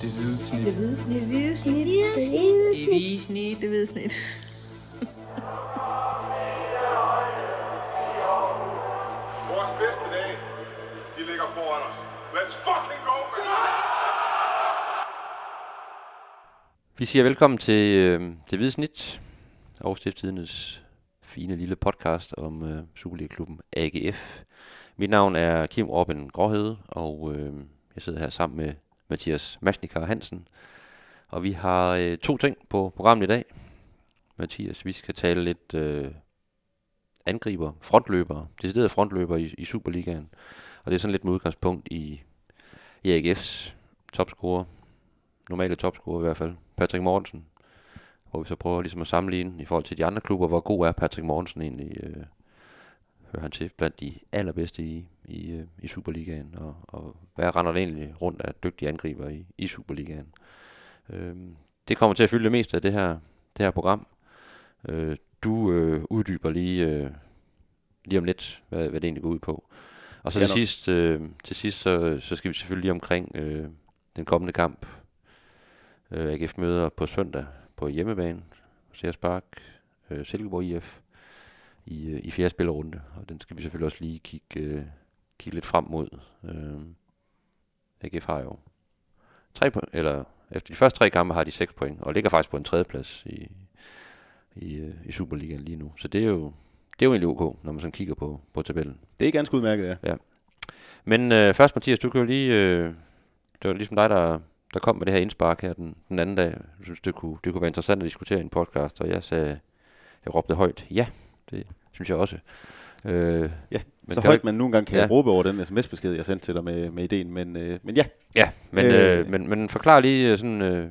Det hvide snit. Det hvide snit. Det hvide snit. Det hvide Det hvide snit. Det hvide snit. Vores bedste dage, de ligger foran os. Let's fucking go, man! Vi siger velkommen til øh, Det Hvide Snit, og Stiftstidernes fine lille podcast om øh, Superliga-klubben AGF. Mit navn er Kim Robin Gråhede, og øh, jeg sidder her sammen med Mathias Maschniker Hansen. Og vi har øh, to ting på programmet i dag. Mathias, vi skal tale lidt øh, angriber, frontløbere, deciderede frontløbere i, i Superligaen. Og det er sådan lidt med udgangspunkt i, i AGF's topscorer, normale topscorer i hvert fald, Patrick Mortensen, hvor vi så prøver ligesom at sammenligne i forhold til de andre klubber, hvor god er Patrick Mortensen egentlig, øh, hører han til blandt de allerbedste i, i, øh, i Superligaen, og, og hvad render der egentlig rundt af dygtige angriber i, i Superligaen. Øh, det kommer til at fylde det meste af det her, det her program. Øh, du øh, uddyber lige, øh, lige om lidt, hvad, hvad det egentlig går ud på. Og så til sidst, øh, til sidst så, så skal vi selvfølgelig lige omkring øh, den kommende kamp. Øh, AGF møder på søndag på hjemmebane, Sears Park, øh, Silkeborg IF, i, øh, i fjerde spillerunde. Og den skal vi selvfølgelig også lige kigge, øh, kigge lidt frem mod. Øh, AGF har jo tre point, eller efter de første tre kampe har de seks point, og ligger faktisk på en tredjeplads i, i, øh, i Superligaen lige nu. Så det er jo, det er jo egentlig ok, når man sådan kigger på, på tabellen. Det er ganske udmærket, ja. Men øh, først, Mathias, du kan jo lige... Øh, det var ligesom dig, der, der kom med det her indspark her den, den anden dag. Jeg synes, det kunne, det kunne være interessant at diskutere i en podcast, og jeg sagde... Jeg råbte højt. Ja, det synes jeg også. Øh, ja. Men så højt man nogle gange kan Ja. råbe over den sms-besked, jeg sendte til dig med, med ideen. Men, øh, men ja, ja, men, øh, Øh. men, men forklar lige øh, sådan... Øh,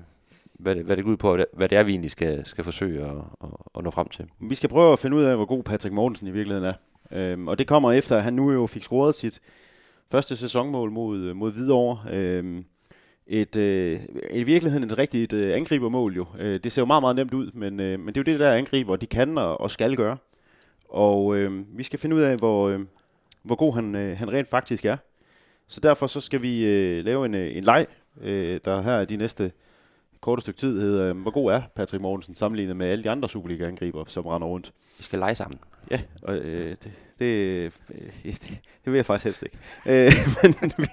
hvad, det, hvad det går ud på, hvad det er, vi egentlig skal, skal forsøge at, at, at nå frem til. vi skal prøve at finde ud af, hvor god Patrick Mortensen i virkeligheden er. Øhm, og det kommer efter, at han nu jo fik scoret sit første sæsonmål mod, mod Hvidovre. Øhm, et, øh, I virkeligheden et rigtigt øh, angribermål jo. Øh, det ser jo meget, meget nemt ud, men, øh, men det er jo det der angriber, de kan og, og skal gøre. Og øh, vi skal finde ud af, hvor, øh, hvor god han, øh, han rent faktisk er. Så derfor så skal vi øh, lave en, øh, en leg, øh, der her er de næste korte stykke tid hedder, øh, hvor god er Patrick Mortensen sammenlignet med alle de andre Superliga-angriber, som render rundt. Vi skal lege sammen. Ja, og øh, det, det, øh, det, det vil jeg faktisk helst ikke. Øh, men vi,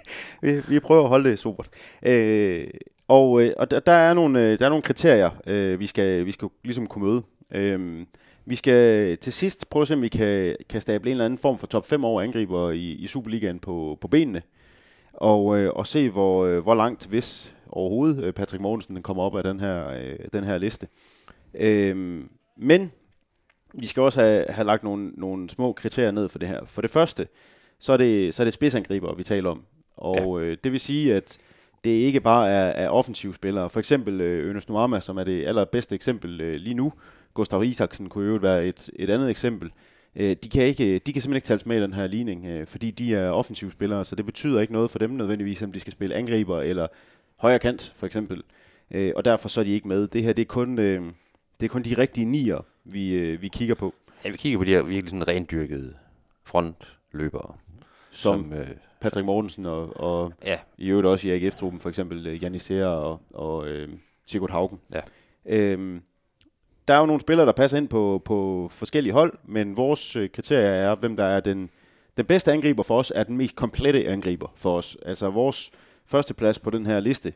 vi, vi prøver at holde det sobert. Øh, og øh, og der, der, er nogle, øh, der er nogle kriterier, øh, vi, skal, vi skal ligesom kunne møde. Øh, vi skal til sidst prøve at se, om vi kan, kan stable en eller anden form for top 5 over angriber i, i Superligaen på, på benene. Og, øh, og se, hvor, øh, hvor langt, hvis overhovedet, øh, Patrick Mortensen kommer op af den her, øh, den her liste. Øh, men vi skal også have, have lagt nogle, nogle små kriterier ned for det her. For det første, så er det, så er det spidsangriber, vi taler om. Og ja. øh, det vil sige, at det ikke bare er, er offensive spillere. For eksempel øh, Ønes Nuama, som er det allerbedste eksempel øh, lige nu. Gustav Isaksen kunne jo være et, et andet eksempel. Øh, de, kan ikke, de kan simpelthen ikke tales med i den her ligning, øh, fordi de er offensive spillere, så det betyder ikke noget for dem nødvendigvis, om de skal spille angriber eller højre kant, for eksempel. Øh, og derfor så er de ikke med. Det her, det er kun, øh, det er kun de rigtige nier, vi, øh, vi kigger på. Ja, vi kigger på de her virkelig sådan rendyrkede frontløbere. Som, som øh, Patrick Mortensen og, og ja, i øvrigt også i AGF-truppen, for eksempel Janis Seer og, og øh, Sigurd Haugen. Ja. Øhm, der er jo nogle spillere, der passer ind på, på forskellige hold, men vores øh, kriterier er, hvem der er den, den bedste angriber for os, er den mest komplette angriber for os. Altså vores første plads på den her liste,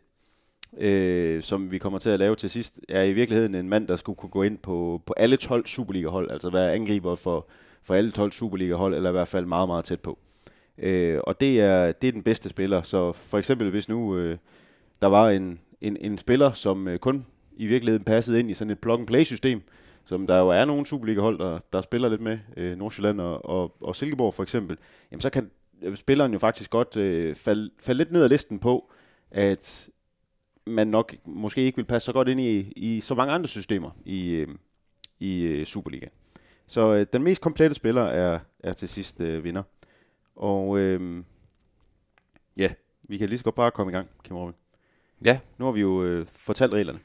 øh, som vi kommer til at lave til sidst, er i virkeligheden en mand, der skulle kunne gå ind på, på alle 12 Superliga-hold, altså være angriber for, for alle 12 Superliga-hold, eller i hvert fald meget, meget tæt på. Øh, og det er, det er den bedste spiller. Så for eksempel, hvis nu øh, der var en, en, en spiller, som øh, kun i virkeligheden passede ind i sådan et plug-and-play-system, som der jo er nogle Superliga-hold, der, der spiller lidt med, øh, Nordsjælland og, og, og Silkeborg for eksempel, jamen så kan øh, spilleren jo faktisk godt øh, falde, falde lidt ned ad listen på, at man nok måske ikke vil passe så godt ind i, i så mange andre systemer i, øh, i øh, Superligaen. Så øh, den mest komplette spiller er, er til sidst øh, vinder. Og øh, ja, vi kan lige så godt bare komme i gang, Kim Robin. ja, Nu har vi jo øh, fortalt reglerne.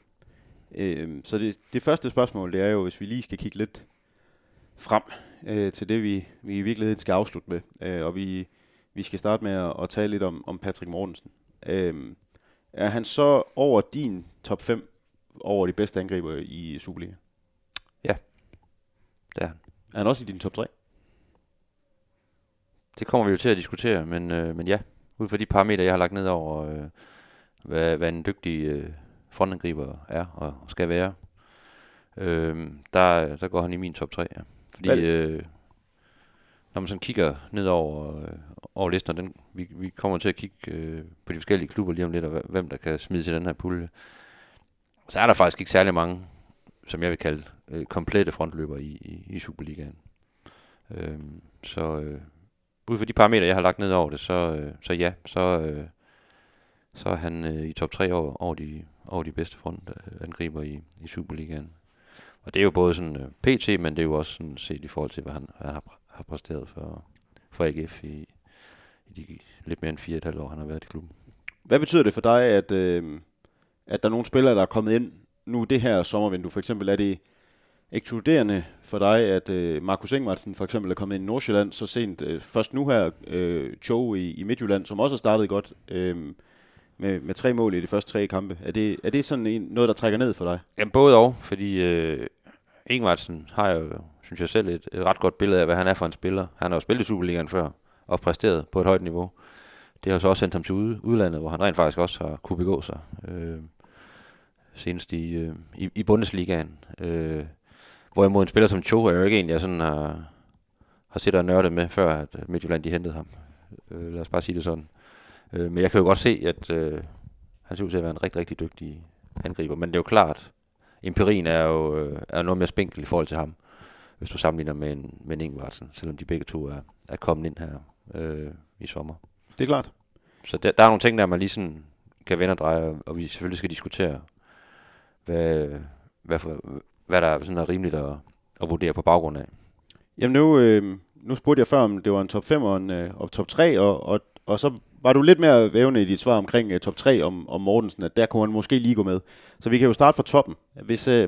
Øh, så det, det første spørgsmål, det er jo, hvis vi lige skal kigge lidt frem øh, til det, vi, vi i virkeligheden skal afslutte med. Øh, og vi, vi skal starte med at, at tale lidt om, om Patrick Mortensen. Øh, er han så over din top 5 over de bedste angriber i Superliga? Det er han. Er han også i din top 3? Det kommer vi jo til at diskutere, men, øh, men ja, ud fra de parametre, jeg har lagt ned over, øh, hvad, hvad en dygtig øh, frontangriber er og skal være, øh, der, der går han i min top 3. Ja. Fordi Hvad- øh, når man sådan kigger ned over, øh, over listen, og den, vi, vi kommer til at kigge øh, på de forskellige klubber lige om lidt, og hvem der kan smide til den her pulje, så er der faktisk ikke særlig mange, som jeg vil kalde øh, komplette frontløber i, i, i Superligaen. Øh, så øh, ud fra de parametre, jeg har lagt ned over det, så, øh, så ja, så, øh, så er han øh, i top 3 over, over, de, over de bedste frontangriber øh, i, i Superligaen. Og det er jo både sådan øh, PT, men det er jo også sådan set i forhold til, hvad han, hvad han har, har præsteret for, for AGF i, i de lidt mere end fire et halvt år, han har været i klubben. Hvad betyder det for dig, at, øh, at der er nogle spillere, der er kommet ind nu det her sommervindue? For eksempel er det ekskluderende for dig, at øh, Markus Ingvartsen for eksempel er kommet ind i Nordsjælland så sent. Øh, først nu her, øh, Cho i, i Midtjylland, som også har startet godt øh, med, med tre mål i de første tre kampe. Er det, er det sådan en, noget, der trækker ned for dig? Jamen både og, fordi øh, Ingvartsen har jo, synes jeg selv, et, et ret godt billede af, hvad han er for en spiller. Han har jo spillet i Superligaen før, og præsteret på et højt niveau. Det har så også sendt ham til udlandet, hvor han rent faktisk også har kunne begå sig. Øh, senest i, øh, i, i Bundesligaen. Øh, hvorimod en spiller som Cho er jo ikke en, jeg sådan har, har set og nørdet med, før at Midtjylland de hentede ham. Øh, lad os bare sige det sådan. Øh, men jeg kan jo godt se, at øh, han ser ud til at være en rigtig, rigtig dygtig angriber. Men det er jo klart, empirien er jo øh, er noget mere spinkel i forhold til ham, hvis du sammenligner med en, med en Ingvartsen, selvom de begge to er, er kommet ind her øh, i sommer. Det er klart. Så der, der er nogle ting, der man lige sådan kan vende og dreje, og vi selvfølgelig skal diskutere, hvad, hvad, for, hvad der er, sådan er rimeligt at, at vurdere på baggrund af. Jamen nu, øh, nu spurgte jeg før, om det var en top 5 og en øh, og top 3, og, og, og så var du lidt mere vævende i dit svar omkring uh, top 3 om, om Mortensen, at der kunne han måske lige gå med. Så vi kan jo starte fra toppen. Hvis, uh,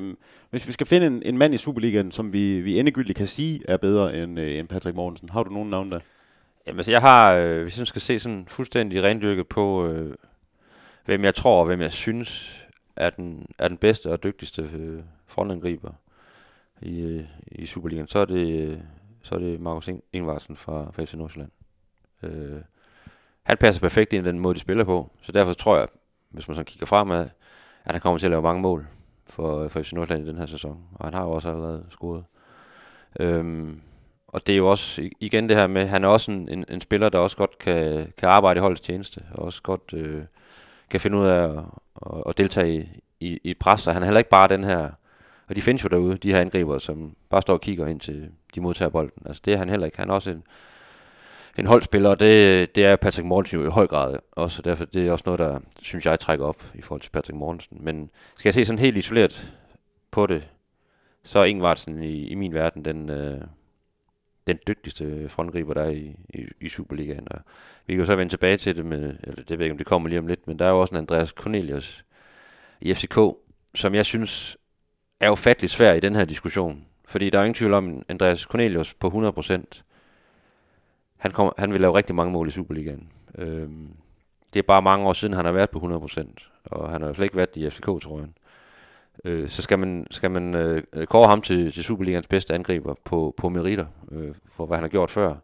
hvis vi skal finde en, en mand i Superligaen, som vi, vi endegyldigt kan sige er bedre end, uh, end Patrick Mortensen, har du nogen navn der? Jamen, altså, jeg har, øh, hvis jeg skal se sådan fuldstændig rendyrket på, øh, hvem jeg tror og hvem jeg synes er den, er den bedste og dygtigste øh, frontangriber i, øh, i Superligaen, så er det, øh, så er det Markus Ingvarsen fra, fra FC Nordsjælland. Øh, han passer perfekt ind i den måde, de spiller på, så derfor tror jeg, hvis man så kigger fremad, at han kommer til at lave mange mål for, øh, for FC Nordsjælland i den her sæson, og han har jo også allerede scoret. Øhm, og det er jo også igen det her med, han er også en, en, en spiller, der også godt kan, kan arbejde i holdets tjeneste, og også godt øh, kan finde ud af at, at, at deltage i, i, i pres, og han er heller ikke bare den her, og de findes jo derude, de her angriber, som bare står og kigger ind til de modtager bolden. Altså det er han heller ikke. Han er også en, en holdspiller, og det, det er Patrick Mortensen jo i høj grad også, og derfor det er også noget, der, synes jeg, trækker op i forhold til Patrick Mortensen. Men skal jeg se sådan helt isoleret på det, så er Ingvartsen i, i min verden den, øh, den dygtigste frontgriber, der er i, i, i Superligaen. Og vi kan jo så vende tilbage til det, med, eller det ved jeg ikke, om det kommer lige om lidt, men der er jo også en Andreas Cornelius i FCK, som jeg synes er ufatteligt svær i den her diskussion. Fordi der er ingen tvivl om, Andreas Cornelius på 100%, han, kommer, han vil lave rigtig mange mål i Superligaen. Øhm, det er bare mange år siden, han har været på 100%, og han har jo hvert ikke været i FCK, tror jeg. Øh, så skal man, skal man øh, kåre ham til, til Superligans bedste angriber på, på meritter, øh, for hvad han har gjort før,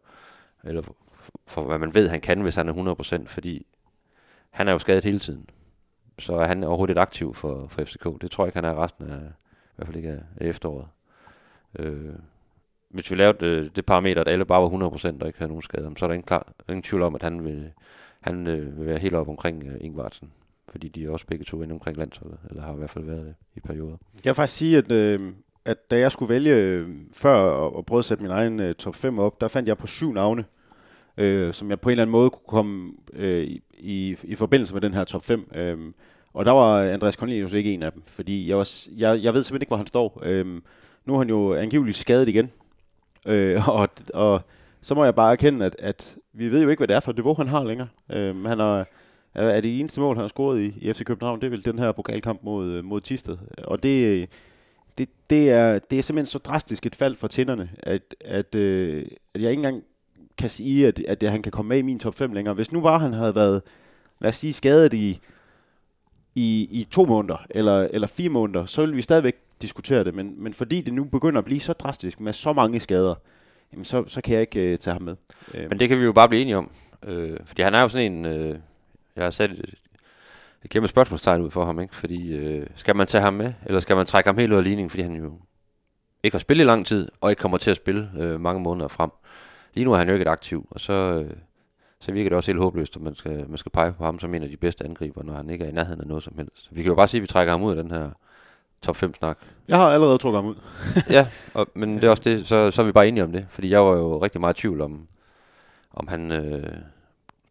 eller for, for hvad man ved, han kan, hvis han er 100%, fordi han er jo skadet hele tiden. Så er han overhovedet ikke aktiv for, for FCK. Det tror jeg ikke, han er resten af, i hvert fald ikke af efteråret. Øh, hvis vi lavede det, det parameter, at alle bare var 100% og ikke havde nogen skader, så er der ingen, klar, ingen tvivl om, at han vil, han øh, vil være helt op omkring øh, Ingvartsen. Fordi de er også begge to inde omkring landsholdet, eller har i hvert fald været det i perioder. Jeg vil faktisk sige, at, øh, at da jeg skulle vælge øh, før at, at prøve at sætte min egen øh, top 5 op, der fandt jeg på syv navne, øh, som jeg på en eller anden måde kunne komme øh, i, i, i forbindelse med den her top 5. Øh, og der var Andreas Cornelius ikke en af dem, fordi jeg, var, jeg, jeg ved simpelthen ikke, hvor han står. Øh, nu er han jo angiveligt skadet igen. Øh, og, og så må jeg bare erkende, at, at vi ved jo ikke, hvad det er for et niveau, han har længere. Øh, han har, er er det eneste mål, han har scoret i, i FC København, det er vel den her pokalkamp mod, øh, mod Tisted. Og det, øh, det, det, er, det er simpelthen så drastisk et fald for tænderne, at, at, øh, at jeg ikke engang kan sige, at, at han kan komme med i min top 5 længere. Hvis nu bare han havde været, lad os sige, skadet i i, i to måneder eller, eller fire måneder, så ville vi stadigvæk diskutere det, men, men fordi det nu begynder at blive så drastisk med så mange skader, jamen så, så kan jeg ikke øh, tage ham med. Øh, Men det kan vi jo bare blive enige om. Øh, fordi han er jo sådan en... Øh, jeg har sat et, et kæmpe spørgsmålstegn ud for ham, ikke? Fordi øh, skal man tage ham med, eller skal man trække ham helt ud af ligningen, fordi han jo ikke har spillet i lang tid, og ikke kommer til at spille øh, mange måneder frem. Lige nu er han jo ikke et aktiv, og så, øh, så virker det også helt håbløst, at man skal, man skal pege på ham som en af de bedste angriber, når han ikke er i nærheden af noget som helst. Vi kan jo bare sige, at vi trækker ham ud af den her top 5 snak. jeg har allerede trukket ham ud. ja, og, men det er også det, så, så er vi bare enige om det. Fordi jeg var jo rigtig meget i tvivl om, om han øh,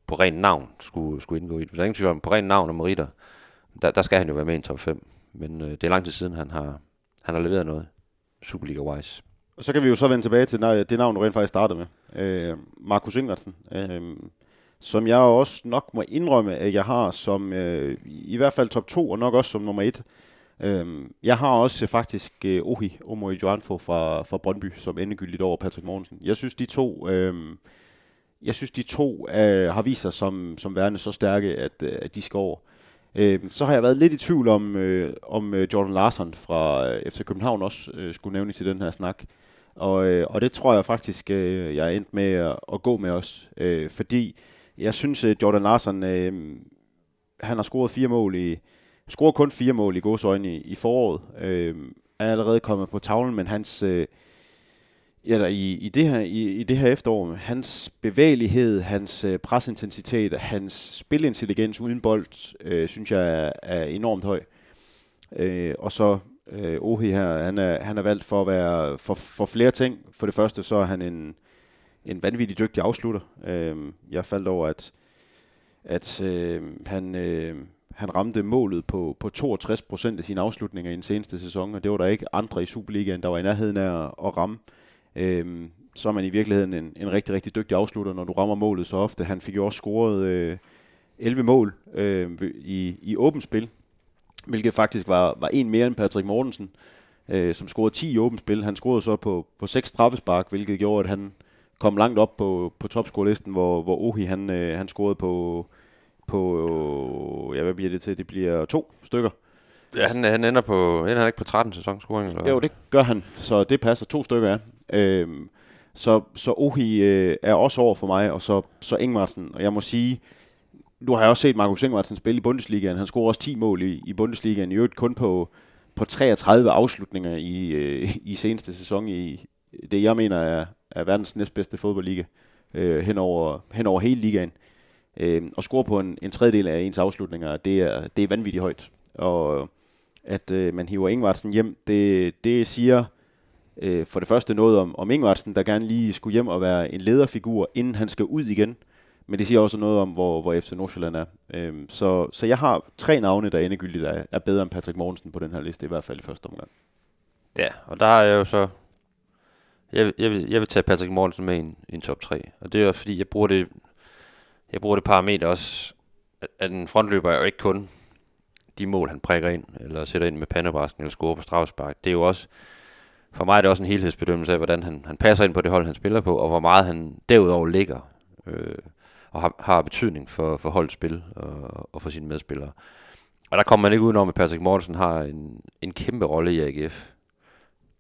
på ren navn skulle, skulle indgå i det. Der er ingen tvivl om, på ren navn og meritter, der, der skal han jo være med i en top 5. Men øh, det er lang tid siden, han har, han har leveret noget. Superliga-wise. Og så kan vi jo så vende tilbage til det navn, du rent faktisk startede med. Øh, Markus Ingvartsen. Øh, som jeg også nok må indrømme, at jeg har som øh, i hvert fald top 2, og nok også som nummer 1. Øhm, jeg har også faktisk øh, Ohi, Omo Joanfo fra, fra Brøndby, som endegyldigt over Patrick Mortensen. Jeg synes, de to... Øh, jeg synes, de to øh, har vist sig som, som værende så stærke, at, øh, at de skal over. Øh, så har jeg været lidt i tvivl om, øh, om øh, Jordan Larson fra øh, FC København også øh, skulle nævne til den her snak. Og, øh, og det tror jeg faktisk, øh, jeg er endt med at, at gå med os. Øh, fordi jeg synes, at Jordan Larson, øh, han har scoret fire mål i, scorer kun fire mål i godsøjne i, i foråret. Øh, er allerede kommet på tavlen, men hans... Øh, Ja, der, i, i, det her, i, i det her efterår, hans bevægelighed, hans øh, presintensitet, hans spilintelligens uden bold, øh, synes jeg er, er enormt høj. Øh, og så øh, Ohi her, han er, han er valgt for at være for, for flere ting. For det første, så er han en, en vanvittig dygtig afslutter. Øh, jeg faldt over, at, at øh, han, øh, han ramte målet på, på 62 procent af sine afslutninger i den seneste sæson, og det var der ikke andre i Superligaen, der var i nærheden af at, at ramme. Øhm, så er man i virkeligheden en, en rigtig, rigtig dygtig afslutter, når du rammer målet så ofte. Han fik jo også scoret øh, 11 mål øh, i, i åbent spil, hvilket faktisk var, var en mere end Patrick Mortensen, øh, som scorede 10 i åbent spil. Han scorede så på, på 6 straffespark, hvilket gjorde, at han kom langt op på, på topscorelisten, hvor, hvor Ohi han, øh, han scorede på, på, ja hvad bliver det til? Det bliver to stykker. Ja, han, han ender på, ender han ikke på 13 sæsonscoring? Eller? Jo, det gør han, så det passer. To stykker af. Øhm, så, så Ohi øh, er også over for mig, og så, så Ingvartsen. Og jeg må sige, du har også set Markus Ingvartsen spille i Bundesligaen. Han scorer også 10 mål i, i Bundesligaen. I øvrigt kun på, på 33 afslutninger i, øh, i seneste sæson i det, jeg mener er, er verdens næstbedste fodboldliga øh, hen, over, hen over hele ligaen. Øh, øh, og score på en, en tredjedel af ens afslutninger, det er, det er vanvittigt højt. Og at øh, man hiver Ingvartsen hjem, det, det siger øh, for det første noget om, om Ingvartsen, der gerne lige skulle hjem og være en lederfigur, inden han skal ud igen. Men det siger også noget om, hvor, hvor FC Nordsjælland er. Øhm, så, så jeg har tre navne, der endegyldigt er, er bedre end Patrick Mortensen på den her liste, i hvert fald i første omgang. Ja, og der har jeg jo så... Jeg, jeg, vil, jeg vil tage Patrick Mortensen med i en, i en top 3. Og det er også fordi, jeg bruger det, jeg bruger det parameter også, at, at en frontløber er jo ikke kun de mål, han prikker ind, eller sætter ind med pandebrasken, eller scorer på straffespark. Det er jo også, for mig er det også en helhedsbedømmelse af, hvordan han, han passer ind på det hold, han spiller på, og hvor meget han derudover ligger, øh, og har, har betydning for, for holdets spil og, og for sine medspillere. Og der kommer man ikke udenom, at Patrick Mortensen har en, en kæmpe rolle i AGF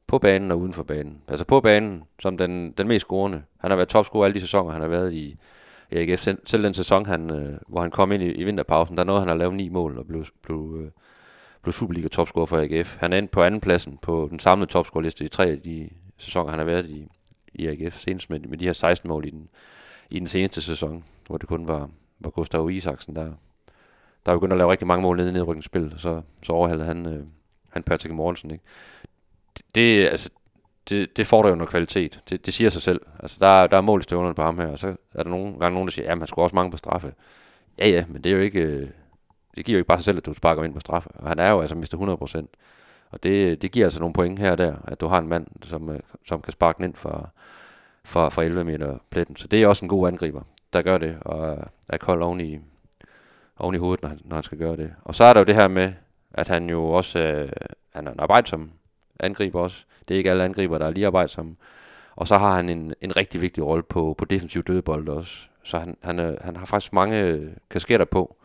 på banen og uden for banen. Altså på banen, som den, den mest scorende. Han har været topscorer alle de sæsoner, han har været i, AGF. Selv, selv den sæson, han, øh, hvor han kom ind i, i vinterpausen, der nåede han at lave ni mål og blev, blev, øh, blev Superliga topscorer for AGF. Han er endt på anden pladsen på den samlede topscorerliste i tre af de sæsoner, han har været i, i AGF. Senest med, med de her 16 mål i den, i den seneste sæson, hvor det kun var, var Gustav Isaksen, der, der begyndte at lave rigtig mange mål nede i nedrykningsspil, så, så overhalede han, øh, han Patrick Mortensen. Ikke? Det, det, altså, det, det får der jo noget kvalitet. Det, det siger sig selv. Altså, der, der er mål i støvlerne på ham her, og så er der nogle gange nogen, der siger, at han skulle også mange på straffe. Ja, ja, men det er jo ikke... Øh, det giver jo ikke bare sig selv, at du sparker ind på straffe. Og han er jo altså mistet 100 procent. Og det, det giver altså nogle point her og der, at du har en mand, som, øh, som kan sparke den ind fra, fra, fra 11 meter pletten. Så det er også en god angriber, der gør det, og er kold oven i, oven i hovedet, når han, når han skal gøre det. Og så er der jo det her med, at han jo også øh, han er en arbejdsom angriber også. Det er ikke alle angriber, der er lige arbejdsomme. Og så har han en, en rigtig vigtig rolle på, på defensiv dødebold også. Så han, han, øh, han har faktisk mange øh, kasketter på.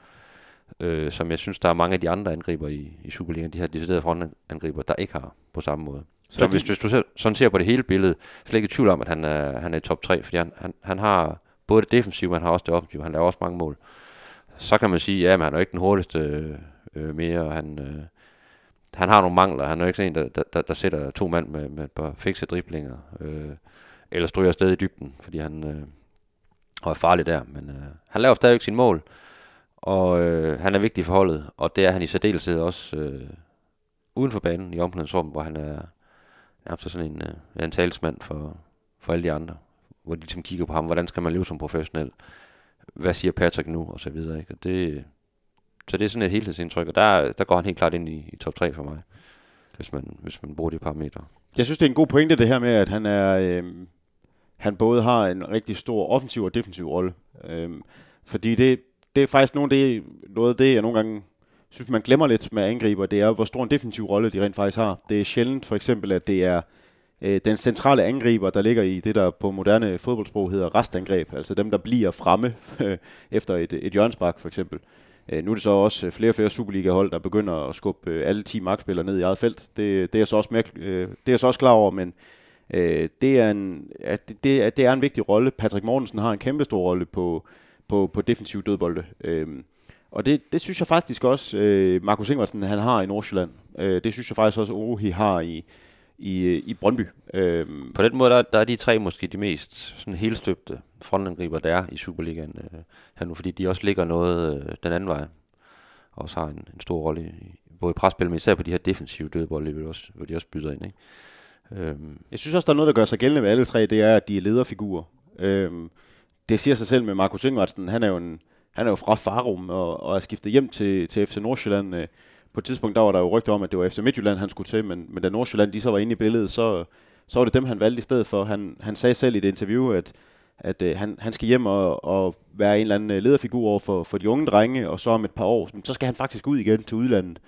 øh, som jeg synes, der er mange af de andre angriber i, i Superligaen, de her deciderede frontangriber, der ikke har på samme måde. Så, så hvis, hvis du ser, sådan ser på det hele billede, så jeg ikke i tvivl om, at han er, han er i top 3, fordi han, han, han har både det defensive, men han har også det offensive. Han laver også mange mål. Så kan man sige, ja, men han er jo ikke den hurtigste øh, mere, og han, øh, han har nogle mangler. Han er jo ikke sådan en, der, der, der sætter to mand med, med et par fikse driblinger, øh, eller stryger afsted i dybden, fordi han øh, er farlig der. Men øh, han laver stadigvæk sin mål, og øh, han er vigtig for holdet, og det er han i særdeleshed også øh, uden for banen i omklædningsrummet, hvor han er nærmest sådan en, øh, en talsmand for, for alle de andre, hvor de ligesom kigger på ham, hvordan skal man leve som professionel, hvad siger Patrick nu, og så videre. Ikke? Og det, så det er sådan et helhedsindtryk, og der, der går han helt klart ind i, i top 3 for mig, hvis man, hvis man bruger de parametre. Jeg synes, det er en god pointe, det her med, at han er... Øh, han både har en rigtig stor offensiv og defensiv rolle. Øh, fordi det, det er faktisk nogle, det, noget det, jeg nogle gange synes, man glemmer lidt med angriber, det er, hvor stor en defensiv rolle de rent faktisk har. Det er sjældent for eksempel, at det er øh, den centrale angriber, der ligger i det, der på moderne fodboldsprog hedder restangreb, altså dem, der bliver fremme efter et, et hjørnsbak for eksempel. Øh, nu er det så også øh, flere og flere Superliga-hold, der begynder at skubbe øh, alle 10 magtspillere ned i eget felt. Det, det, er, så også mere, det er jeg så også klar over, men det, er en, at det, det, det er en vigtig rolle. Patrick Mortensen har en kæmpe stor rolle på, på, på defensiv dødbolde. Og det, det synes jeg faktisk også, Markus Ingvartsen, han har i Nordsjælland. Det synes jeg faktisk også, Ohi har i, i, i Brøndby. Øhm. På den måde, der, der er de tre måske de mest sådan helstøbte frontangriber, der er i Superligaen øh, her nu, fordi de også ligger noget øh, den anden vej, og også har en, en stor rolle i både i presspil, men især på de her defensive dødbolde, hvor, også, hvor de også byder ind. Ikke? Øhm. Jeg synes også, der er noget, der gør sig gældende med alle tre, det er, at de er lederfigurer. Øhm, det siger sig selv med Markus Ingvartsen, han er jo en, han er jo fra Farum og, og er skiftet hjem til, til FC Nordsjælland. Øh, på et tidspunkt, der var der jo rygter om, at det var FC Midtjylland, han skulle til, men, men da Nordsjælland de så var inde i billedet, så, så var det dem, han valgte i stedet for. Han, han sagde selv i et interview, at, at øh, han, han skal hjem og, og være en eller anden øh, lederfigur over for, for de unge drenge, og så om et par år, så skal han faktisk ud igen til udlandet.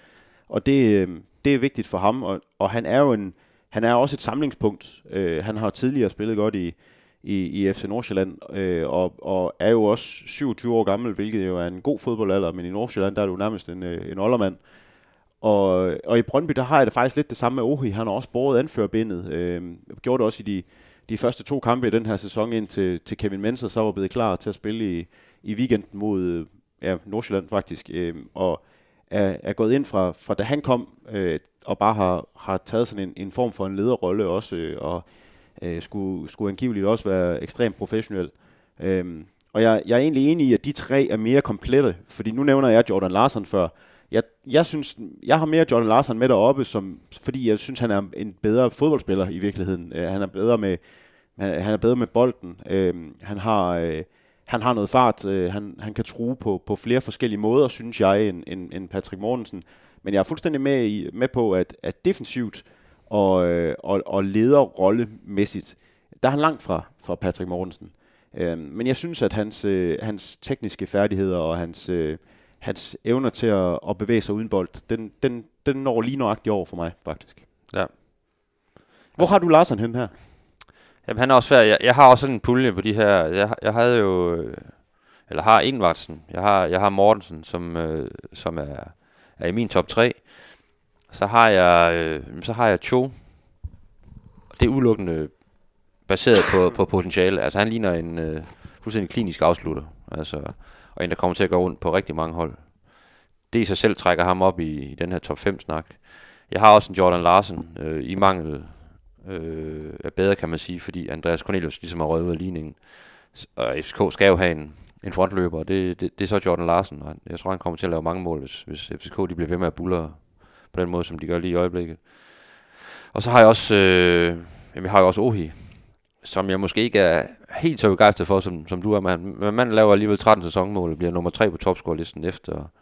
Og det, øh, det er vigtigt for ham, og, og han er jo en, han er også et samlingspunkt. Øh, han har tidligere spillet godt i, i, i FC Nordsjælland, øh, og, og er jo også 27 år gammel, hvilket jo er en god fodboldalder, men i Nordsjælland, der er du nærmest en, øh, en oldermand. Og, og i Brøndby, der har jeg det faktisk lidt det samme med Ohi. Han har også båret anførbindet. Øh, gjorde det også i de, de første to kampe i den her sæson ind til, til Kevin Mensah så var blevet klar til at spille i, i weekenden mod øh, ja, Nordsjælland faktisk. Øh, og er, er gået ind fra, fra da han kom, øh, og bare har, har taget sådan en, en form for en lederrolle også, øh, og øh, skulle, skulle angiveligt også være ekstremt professionel. Øh, og jeg, jeg er egentlig enig i, at de tre er mere komplette, fordi nu nævner jeg Jordan Larsen før. Jeg, jeg synes, jeg har mere John Larsen med deroppe, som, fordi jeg synes, han er en bedre fodboldspiller i virkeligheden. Øh, han er bedre med, han er bedre med bolden. Øh, han har... Øh, han har noget fart, øh, han, han kan true på, på flere forskellige måder, synes jeg, end, end, end Patrick Mortensen. Men jeg er fuldstændig med, i, med på, at, at defensivt, og, øh, og, og lederrollemæssigt, der er han langt fra, fra Patrick Mortensen. Øh, men jeg synes, at hans, øh, hans tekniske færdigheder og hans, øh, hans evner til at, at bevæge sig uden bold, den, den, den når lige nøjagtigt over for mig, faktisk. Ja. Hvor har du Larsen hen her? Jamen, han er også færdig. Jeg, jeg har også sådan en pulje på de her. Jeg, jeg havde jo... Øh, eller har Ingvartsen. Jeg har, jeg har Mortensen, som, øh, som er, er i min top 3. Så har jeg, øh, så har jeg Cho. Det er udelukkende baseret på, på potentiale. Altså han ligner en øh, fuldstændig klinisk afslutter. Altså, og en, der kommer til at gå rundt på rigtig mange hold. Det i sig selv trækker ham op i, i den her top 5 snak. Jeg har også en Jordan Larsen øh, i mangel øh, er bedre, kan man sige, fordi Andreas Cornelius ligesom har røget ud af ligningen. Og FCK skal jo have en, en frontløber, og det, det, det er så Jordan Larsen, og jeg tror, han kommer til at lave mange mål, hvis, hvis FCK de bliver ved med at bulle på den måde, som de gør lige i øjeblikket. Og så har jeg også, øh, jamen, jeg har jo også Ohi, som jeg måske ikke er helt så begejstret for, som, som du er. Men, men man laver alligevel 13 sæsonmål og bliver nummer 3 på topscore-listen efter,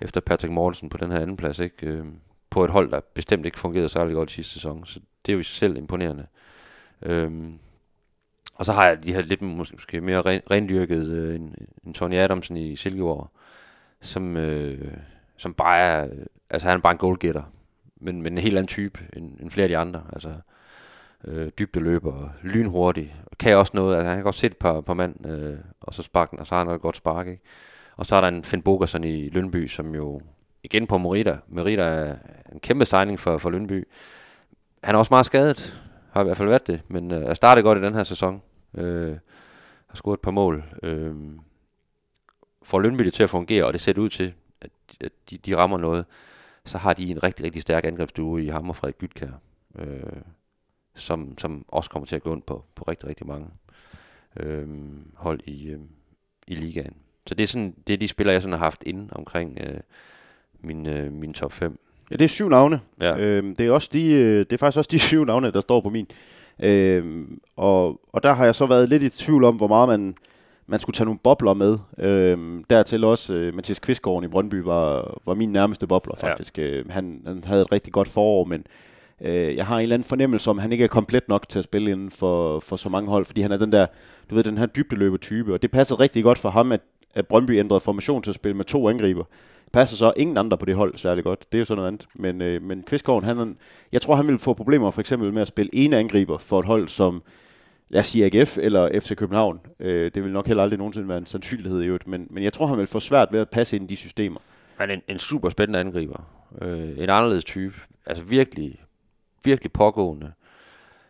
efter Patrick Mortensen på den her anden plads. Ikke? Øh, på et hold, der bestemt ikke fungerede særlig godt i sidste sæson. Så det er jo i sig selv imponerende. Øhm, og så har jeg de her lidt måske mere ren, rendyrket øh, en, en Tony Adamsen i Silkeborg, som, øh, som bare er, altså han er bare en goalgetter, men, men en helt anden type end, end flere af de andre. Altså, øh, Øh, dybde løber, lynhurtig, kan også noget, altså han kan godt sætte et par, par mand, øh, og så sparke og så har han noget godt spark, ikke? Og så er der en Finn Bogerson i Lønby, som jo igen på Merida. Merida er en kæmpe signing for, for Lønby. Han er også meget skadet, har i hvert fald været det, men øh, er startet godt i den her sæson. Øh, har scoret et par mål. Øh, får Lønby det til at fungere, og det ser ud til, at, at de, de rammer noget, så har de en rigtig, rigtig stærk angrebsduo i ham og Frederik Gytkær, øh, som, som også kommer til at gå ind på, på rigtig, rigtig mange øh, hold i, øh, i ligaen. Så det er, sådan, det er de spillere, jeg sådan har haft inde omkring øh, min, øh, min top 5. Ja, det er syv navne. Ja. Øhm, det, er også de, øh, det er faktisk også de syv navne, der står på min. Øhm, og, og der har jeg så været lidt i tvivl om, hvor meget man, man skulle tage nogle bobler med. Øhm, dertil også øh, Mathias Kvistgården i Brøndby var, var min nærmeste bobler faktisk. Ja. Øh, han, han havde et rigtig godt forår, men øh, jeg har en eller anden fornemmelse om, at han ikke er komplet nok til at spille inden for, for så mange hold, fordi han er den der, du ved, den her dybdeløber type, og det passer rigtig godt for ham, at, at Brøndby ændrede formation til at spille med to angriber passer så ingen andre på det hold særlig godt. Det er jo sådan noget andet. Men, øh, men Kvistgården, han, jeg tror, han vil få problemer for eksempel med at spille ene angriber for et hold som, lad os sige AGF eller FC København. Øh, det vil nok heller aldrig nogensinde være en sandsynlighed i øvrigt, men, men jeg tror, han vil få svært ved at passe ind i de systemer. Han er en, en super spændende angriber. Øh, en anderledes type. Altså virkelig, virkelig pågående.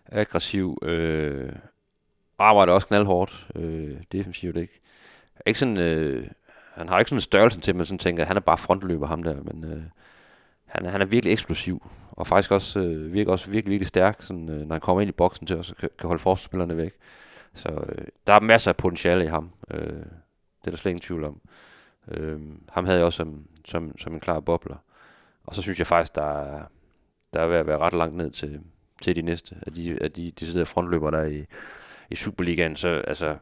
Aggressiv. Øh, arbejder også knaldhårdt. Øh, defensivt ikke. Ikke sådan... Øh, han har ikke sådan en størrelse til, at man sådan tænker, at han er bare frontløber ham der, men øh, han, han er virkelig eksplosiv, og faktisk også øh, virker også virkelig, virkelig stærk, sådan, øh, når han kommer ind i boksen til, og så kan, kan holde forspillerne væk. Så øh, der er masser af potentiale i ham. Øh, det er der slet ingen tvivl om. Øh, ham havde jeg også som, som, som en klar bobler. Og så synes jeg faktisk, der er, der er ved at være ret langt ned til, til de næste af de, af de, de sidder frontløber der i, i Superligaen. Så altså,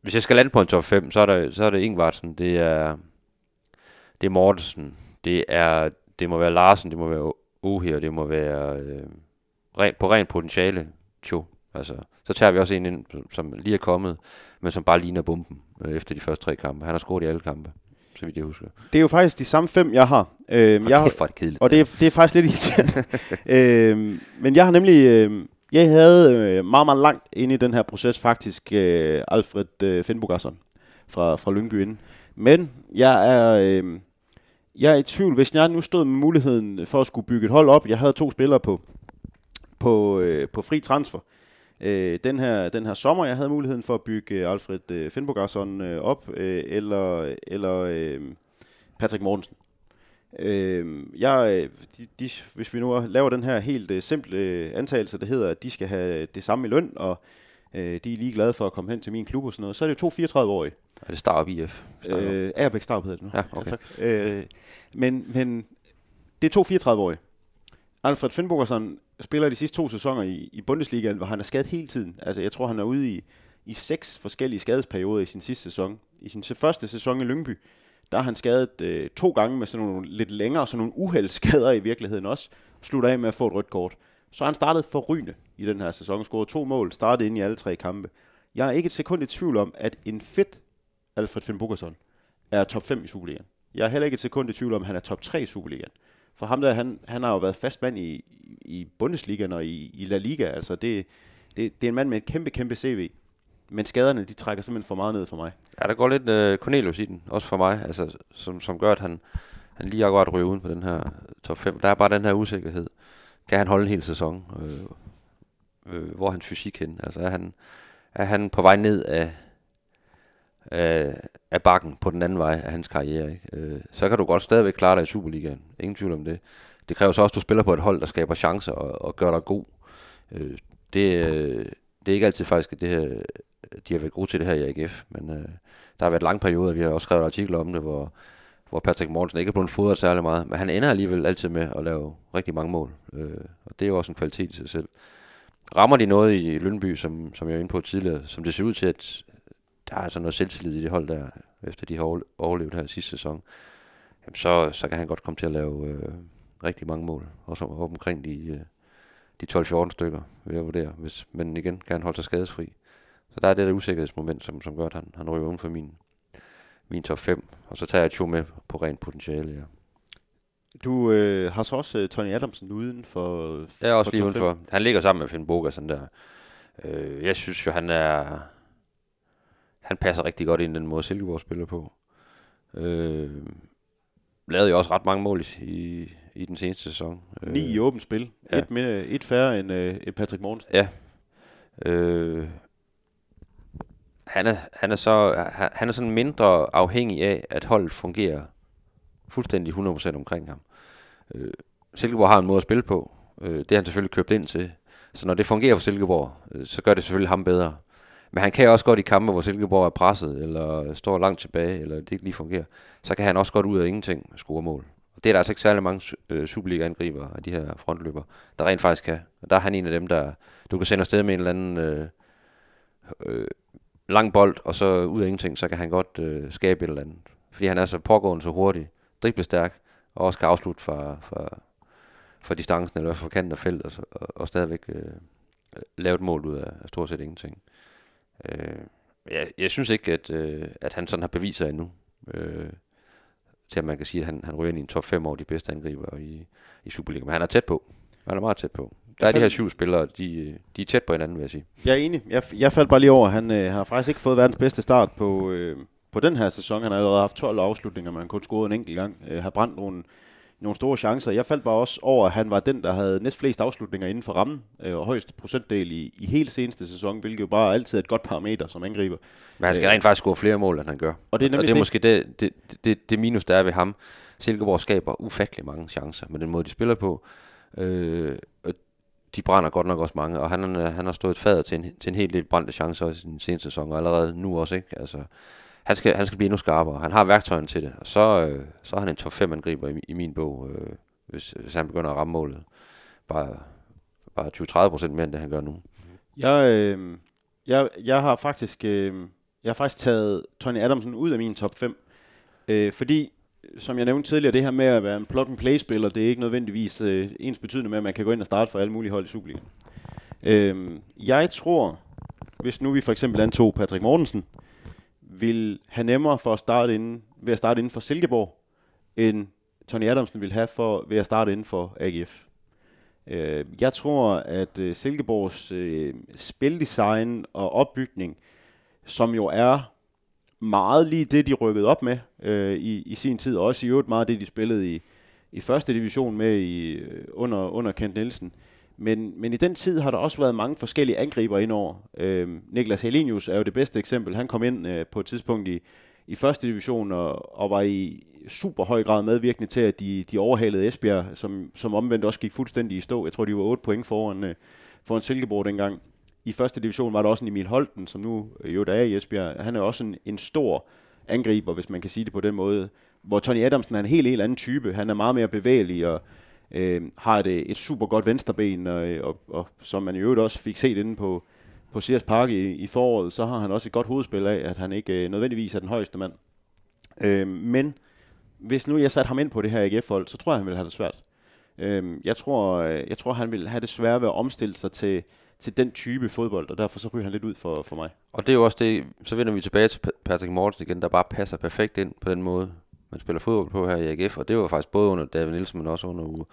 hvis jeg skal lande på en top 5, så er, der, så er det Ingvartsen, det er, det er Mortensen, det er, det må være Larsen, det må være Oher, det må være øh, ren, på rent potentiale, tjo. Altså, så tager vi også en ind, som lige er kommet, men som bare ligner bomben øh, efter de første tre kampe. Han har scoret i alle kampe, så vidt jeg husker. Det er jo faktisk de samme fem, jeg har. Øhm, jeg har det kedeligt. Og det er, det er faktisk lidt irriterende. øhm, men jeg har nemlig... Øh, jeg havde øh, meget, meget langt inde i den her proces faktisk øh, Alfred øh, Finnbogasson fra, fra Lyngby inden. Men jeg er, øh, jeg er i tvivl, hvis jeg nu stod med muligheden for at skulle bygge et hold op. Jeg havde to spillere på, på, øh, på fri transfer. Øh, den, her, den her sommer, jeg havde muligheden for at bygge Alfred øh, Finnbogasson øh, op, øh, eller, eller øh, Patrick Mortensen. Øh, jeg, de, de, hvis vi nu laver den her helt uh, simple uh, antagelse, der hedder, at de skal have det samme i løn, og uh, de er lige glade for at komme hen til min klub og sådan noget, så er det jo to 34-årige. Er det Starup IF? Øh, Agerbæk Starup hedder det nu. Ja, okay. Ja, uh, men, men det er to 34-årige. Alfred Finnbogersen spiller de sidste to sæsoner i, i Bundesligaen, hvor han er skadet hele tiden. Altså, jeg tror, han er ude i, i seks forskellige skadesperioder i sin sidste sæson. I sin første sæson i Lyngby, der har han skadet øh, to gange med sådan nogle lidt længere, sådan nogle uheldsskader i virkeligheden også. Slutter af med at få et rødt kort. Så han startede for i den her sæson, scoret to mål, startede ind i alle tre kampe. Jeg er ikke et sekund i tvivl om, at en fedt Alfred Finn Bukerson er top 5 i Superligaen. Jeg er heller ikke et sekund i tvivl om, at han er top 3 i Superligaen. For ham der, han, han har jo været fast mand i, i Bundesligaen og i, i La Liga. Altså det, det, det er en mand med et kæmpe, kæmpe CV. Men skaderne, de trækker simpelthen for meget ned for mig. Ja, der går lidt øh, Cornelius i den, også for mig, altså, som, som gør, at han, han lige akkurat ryger uden på den her top 5. Der er bare den her usikkerhed. Kan han holde en hel sæson? Øh, øh, hvor er hans fysik hen? Altså er han, er han på vej ned af, af, af bakken på den anden vej af hans karriere? Ikke? Øh, så kan du godt stadigvæk klare dig i Superligaen. Ingen tvivl om det. Det kræver så også, at du spiller på et hold, der skaber chancer og, og gør dig god. Øh, det, øh, det er ikke altid faktisk det her de har været gode til det her i AGF, men øh, der har været lange perioder, vi har også skrevet artikler om det, hvor, hvor Patrick Mortensen ikke er blevet fodret særlig meget, men han ender alligevel altid med at lave rigtig mange mål, øh, og det er jo også en kvalitet i sig selv. Rammer de noget i Lønby, som, som jeg var inde på tidligere, som det ser ud til, at der er altså noget selvtillid i det hold der, efter de har overlevet her sidste sæson, jamen så, så kan han godt komme til at lave øh, rigtig mange mål, også op omkring de, øh, de 12-14 stykker, vil jeg vurdere. Hvis, men igen kan han holde sig skadesfri. Så der er det der usikkerhedsmoment, som, som gør, at han, han ryger uden for min, min top 5. Og så tager jeg Cho med på rent potentiale, ja. Du øh, har så også uh, Tony Adamsen uden for er også lige udenfor. Han ligger sammen med Finn Boga, sådan der. Øh, jeg synes jo, han er... Han passer rigtig godt ind i den måde, Silkeborg spiller på. Øh, lavede jo også ret mange mål i, i, den seneste sæson. Øh, Ni i åbent spil. ja. Et, med, et færre end, øh, end Patrick Mortensen. Ja. Øh, han, er, han, er så, han, han er sådan mindre afhængig af, at holdet fungerer fuldstændig 100% omkring ham. Øh, Silkeborg har en måde at spille på. Øh, det har han selvfølgelig købt ind til. Så når det fungerer for Silkeborg, øh, så gør det selvfølgelig ham bedre. Men han kan også godt i kampe, hvor Silkeborg er presset, eller står langt tilbage, eller det ikke lige fungerer. Så kan han også godt ud af ingenting score mål. Det er der altså ikke særlig mange øh, Superliga-angriber af de her frontløber, der rent faktisk kan. Og der er han en af dem, der du kan sende afsted med en eller anden øh, øh, lang bold, og så ud af ingenting, så kan han godt øh, skabe et eller andet. Fordi han er så pågående så hurtig, driblestærk, og også kan afslutte fra, fra, fra distancen, eller fra kanten af feltet, og, og, og stadigvæk øh, lave et mål ud af, af stort set ingenting. Øh, jeg, jeg synes ikke, at, øh, at han sådan har bevist endnu. Øh, til at man kan sige, at han, han ryger ind i en top 5 over de bedste angriber i, i Superliga. Men han er tæt på. Han er meget tæt på. Der er de her syv spillere, de, de er tæt på hinanden, vil jeg sige. Jeg er enig. Jeg, jeg faldt bare lige over, han, øh, han har faktisk ikke fået verdens bedste start på, øh, på den her sæson. Han har allerede haft 12 afslutninger, men han kun scoret en enkelt gang. Øh, har brændt nogle, nogle store chancer. Jeg faldt bare også over, at han var den, der havde næst flest afslutninger inden for rammen, øh, og højeste procentdel i, i hele seneste sæson, hvilket jo bare altid er et godt parameter som angriber. Men han skal Øh. rent faktisk score flere mål, end han gør. Og det er og det er det. måske det, det, det, det minus, der er ved ham. Silkeborg skaber ufattelig mange chancer med den måde, de spiller på. Øh, og de brænder godt nok også mange, og han, er- han har stået fader til en, til en helt del brændte chancer i den seneste sæson, og allerede nu også, ikke? Altså, han skal, han skal blive endnu skarpere. Han har værktøjen til det, og så, øh, så er han en top 5 angriber i, i min bog, øh, hvis, hvis han begynder at ramme målet. Bare, bare 20-30 procent mere, end det han gør nu. Jeg, øh, jeg, jeg har faktisk øh, jeg har faktisk taget Tony Adamsen ud af min top 5. Øh, fordi, som jeg nævnte tidligere, det her med at være en plug-and-play-spiller, det er ikke nødvendigvis øh, ens betydende med, at man kan gå ind og starte for alle mulige hold i Superligaen. Øh, jeg tror, hvis nu vi for eksempel antog Patrick Mortensen, vil have nemmere for at starte inden, ved at starte inden for Silkeborg, end Tony Adamsen vil have for, ved at starte inden for AGF. Øh, jeg tror, at øh, Silkeborgs øh, spildesign og opbygning, som jo er meget lige det, de rykkede op med øh, i, i sin tid, og også i øvrigt meget det, de spillede i, i første division med i, øh, under, under Kent Nielsen. Men, men i den tid har der også været mange forskellige angriber indover. Øh, Niklas Helinius er jo det bedste eksempel. Han kom ind øh, på et tidspunkt i, i første division og, og var i super høj grad medvirkende til, at de, de overhalede Esbjerg, som, som omvendt også gik fuldstændig i stå. Jeg tror, de var 8 point foran, øh, foran Silkeborg dengang. I første division var der også en Emil Holten, som nu øh, jo der er i Esbjerg. Han er også en, en stor angriber, hvis man kan sige det på den måde. Hvor Tony Adamsen er en helt, helt anden type. Han er meget mere bevægelig og øh, har et, et super godt venstreben, og, og, og som man i øvrigt også fik set inde på, på Sears Park i, i foråret, så har han også et godt hovedspil af, at han ikke øh, nødvendigvis er den højeste mand. Øh, men hvis nu jeg satte ham ind på det her AGF-hold, så tror jeg, han ville have det svært. Øhm, øh, jeg, tror, jeg tror, han vil have det svært ved at omstille sig til, til den type fodbold, og derfor så ryger han lidt ud for, for mig. Og det er jo også det, så vender vi tilbage til Patrick Mortensen igen, der bare passer perfekt ind på den måde, man spiller fodbold på her i AGF, og det var faktisk både under David Nielsen, men også under Uwe,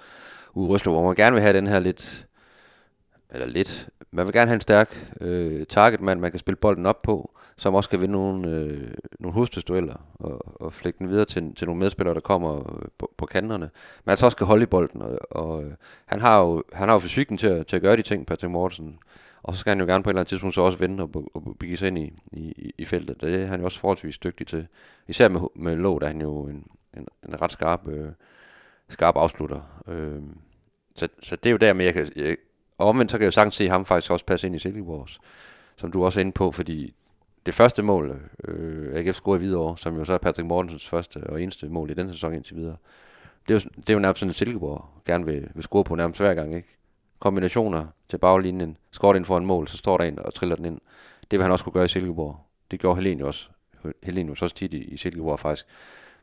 Uwe Røsler, hvor man gerne vil have den her lidt, eller lidt, man vil gerne have en stærk øh, targetmand, man kan spille bolden op på, som også kan vinde nogle, øh, nogle hovedstødsdueller og, og flække den videre til, til nogle medspillere, der kommer øh, på, på kanterne. Men altså også skal holde i bolden, og, og øh, han har jo, han har jo fysikken til, at- til at gøre de ting, Patrick Mortensen. Og så skal han jo gerne på et eller andet tidspunkt så også vende og, og begive sig ind i, i, i feltet. Det er han jo også forholdsvis dygtig til. Især med, med Lå, der er han jo en, en, en ret skarp, øh, skarp afslutter. Øh, så, så det er jo der, men jeg kan, jeg, og omvendt så kan jeg jo sagtens se ham faktisk også passe ind i Silkeborgs, som du også er inde på, fordi det første mål, øh, AGF scorede i Hvidovre, som jo så er Patrick Mortensens første og eneste mål i den sæson indtil videre, det er jo, det er jo nærmest sådan, at Silkeborg gerne vil, vil score på nærmest hver gang, ikke? Kombinationer til baglinjen, skåret ind for en mål, så står der en og triller den ind. Det vil han også kunne gøre i Silkeborg. Det gjorde Helenius også. Helenius også tit i, i Silkeborg faktisk,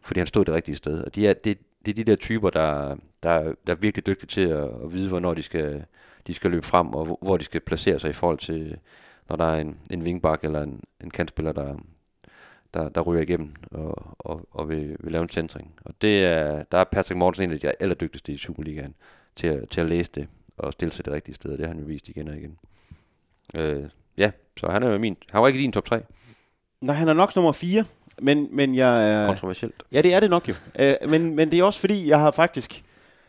fordi han stod det rigtige sted. Og de er, det, det er de der typer, der, der, der er virkelig dygtige til at, at vide, hvornår de skal, de skal løbe frem, og hvor, hvor de skal placere sig i forhold til, når der er en, en wingback eller en, en kantspiller, der, der, der ryger igennem og, og, og vil, vil lave en centring. Og det er, der er Patrick Mortensen en af de allerdygtigste i Superligaen til til at læse det og stille sig det rigtige sted, og det har han jo vist igen og igen. Øh, ja, så han er jo min, han var ikke i din top 3. Nej, han er nok nummer 4. Men, men jeg er... Kontroversielt. Ja, det er det nok jo. Øh, men, men det er også fordi, jeg har faktisk...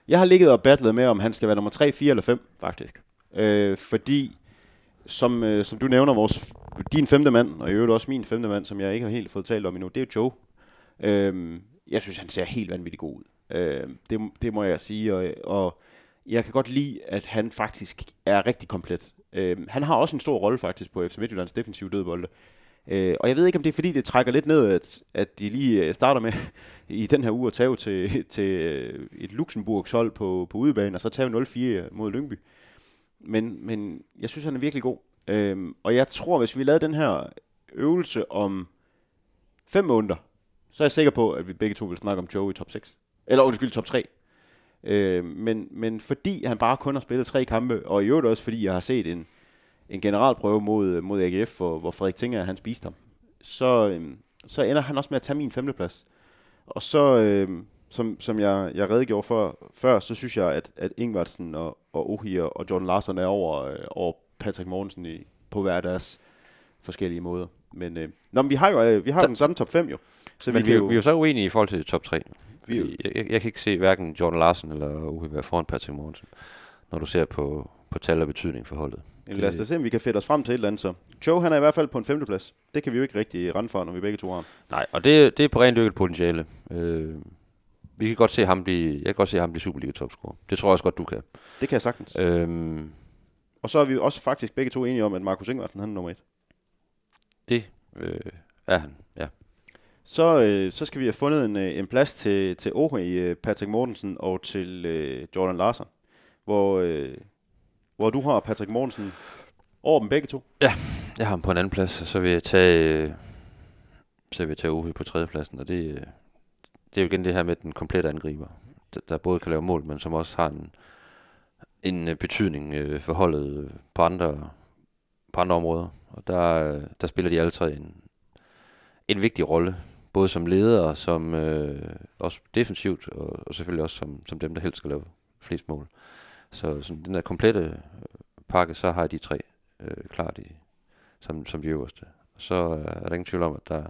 Jeg har ligget og battlet med, om han skal være nummer 3, 4 eller 5, faktisk. Øh, fordi, som, øh, som du nævner, vores, din femte mand, og i øvrigt også min femte mand, som jeg ikke har helt fået talt om endnu, det er Joe. Øh, jeg synes, han ser helt vanvittigt god ud. Øh, det, det må jeg sige, og, og jeg kan godt lide, at han faktisk er rigtig komplet. Øh, han har også en stor rolle faktisk på FC Midtjyllands defensive dødbolde. Øh, og jeg ved ikke, om det er fordi, det trækker lidt ned, at, at de lige øh, starter med i den her uge at tage til, til øh, et Luxemburgs hold på, på udebane, og så tage 0-4 mod Lyngby. Men, men jeg synes, han er virkelig god. Øh, og jeg tror, hvis vi lavede den her øvelse om fem måneder, så er jeg sikker på, at vi begge to vil snakke om Joe i top 6. Eller undskyld, top 3. Øh, men, men fordi han bare kun har spillet tre kampe, og i øvrigt også fordi jeg har set en, en generalprøve mod, mod AGF, hvor, hvor Frederik Tinger han spiste ham, så, øh, så ender han også med at tage min femteplads. Og så, øh, som, som jeg, jeg redegjorde for før, så synes jeg, at, at Ingvartsen og, og Ohi og, John Larsen er over, øh, over Patrick Mortensen i, på hver deres forskellige måder. Men, øh, nå, men vi har jo øh, vi har den samme top 5 jo. Så men vi, vi, er jo, vi er jo så uenige i forhold til top 3. Vi, jeg, jeg, jeg kan ikke se hverken Jordan Larsen eller Uwe være foran Patrick Mortensen, når du ser på, på tal og betydning for holdet. Lad os da se, om vi kan fedte os frem til et eller andet så. Joe, han er i hvert fald på en femteplads. Det kan vi jo ikke rigtig rende for, når vi begge to har. Nej, og det, det er på rent dykket potentiale. Øh, vi kan godt se ham blive, jeg kan godt se ham blive Superliga topscorer. Det tror jeg også godt, du kan. Det kan jeg sagtens. Øhm, og så er vi også faktisk begge to enige om, at Markus Ingvartsen, han er nummer et. Det øh, er han, ja. Så, øh, så skal vi have fundet en, øh, en plads til, til Ori, øh, Patrick Mortensen og til øh, Jordan Larsen, hvor, øh, hvor du har Patrick Mortensen over dem begge to. Ja, jeg har ham på en anden plads, og så vil jeg tage, øh, så vil jeg tage Ori på tredjepladsen, og det, øh, det er jo igen det her med den komplette angriber, der, der både kan lave mål, men som også har en, en øh, betydning øh, for holdet på andre, på andre områder. Og der, der spiller de alle tre en, en vigtig rolle, både som leder, og som øh, også defensivt, og, og selvfølgelig også som, som dem, der helst skal lave flest mål. Så sådan, den der komplette øh, pakke, så har de tre øh, klart i, som, som de øverste. Så øh, er der ingen tvivl om, at der,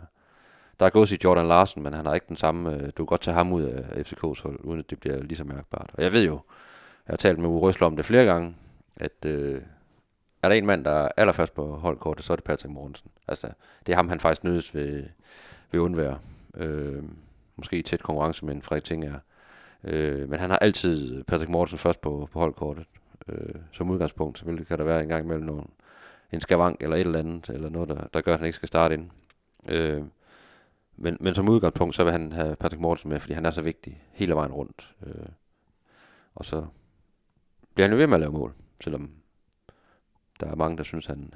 der er gået i Jordan Larsen, men han har ikke den samme, øh, du kan godt tage ham ud af FCK's hold, uden at det bliver lige så mærkbart. Og jeg ved jo, jeg har talt med Uwe Røsler om det flere gange, at øh, er der en mand, der er allerførst på holdkortet, så er det Patrick Mortensen. Altså, det er ham, han faktisk nødes ved, vil undvære. Øh, måske i tæt konkurrence med en Frederik Tinger. Øh, men han har altid Patrick Mortensen først på, på holdkortet. Øh, som udgangspunkt. Selvfølgelig kan der være en gang imellem nogen, en skavank eller et eller andet, eller noget, der, der gør, at han ikke skal starte ind. Øh, men, men som udgangspunkt, så vil han have Patrick Mortensen med, fordi han er så vigtig hele vejen rundt. Øh, og så bliver han jo ved med at lave mål, selvom der er mange, der synes, han,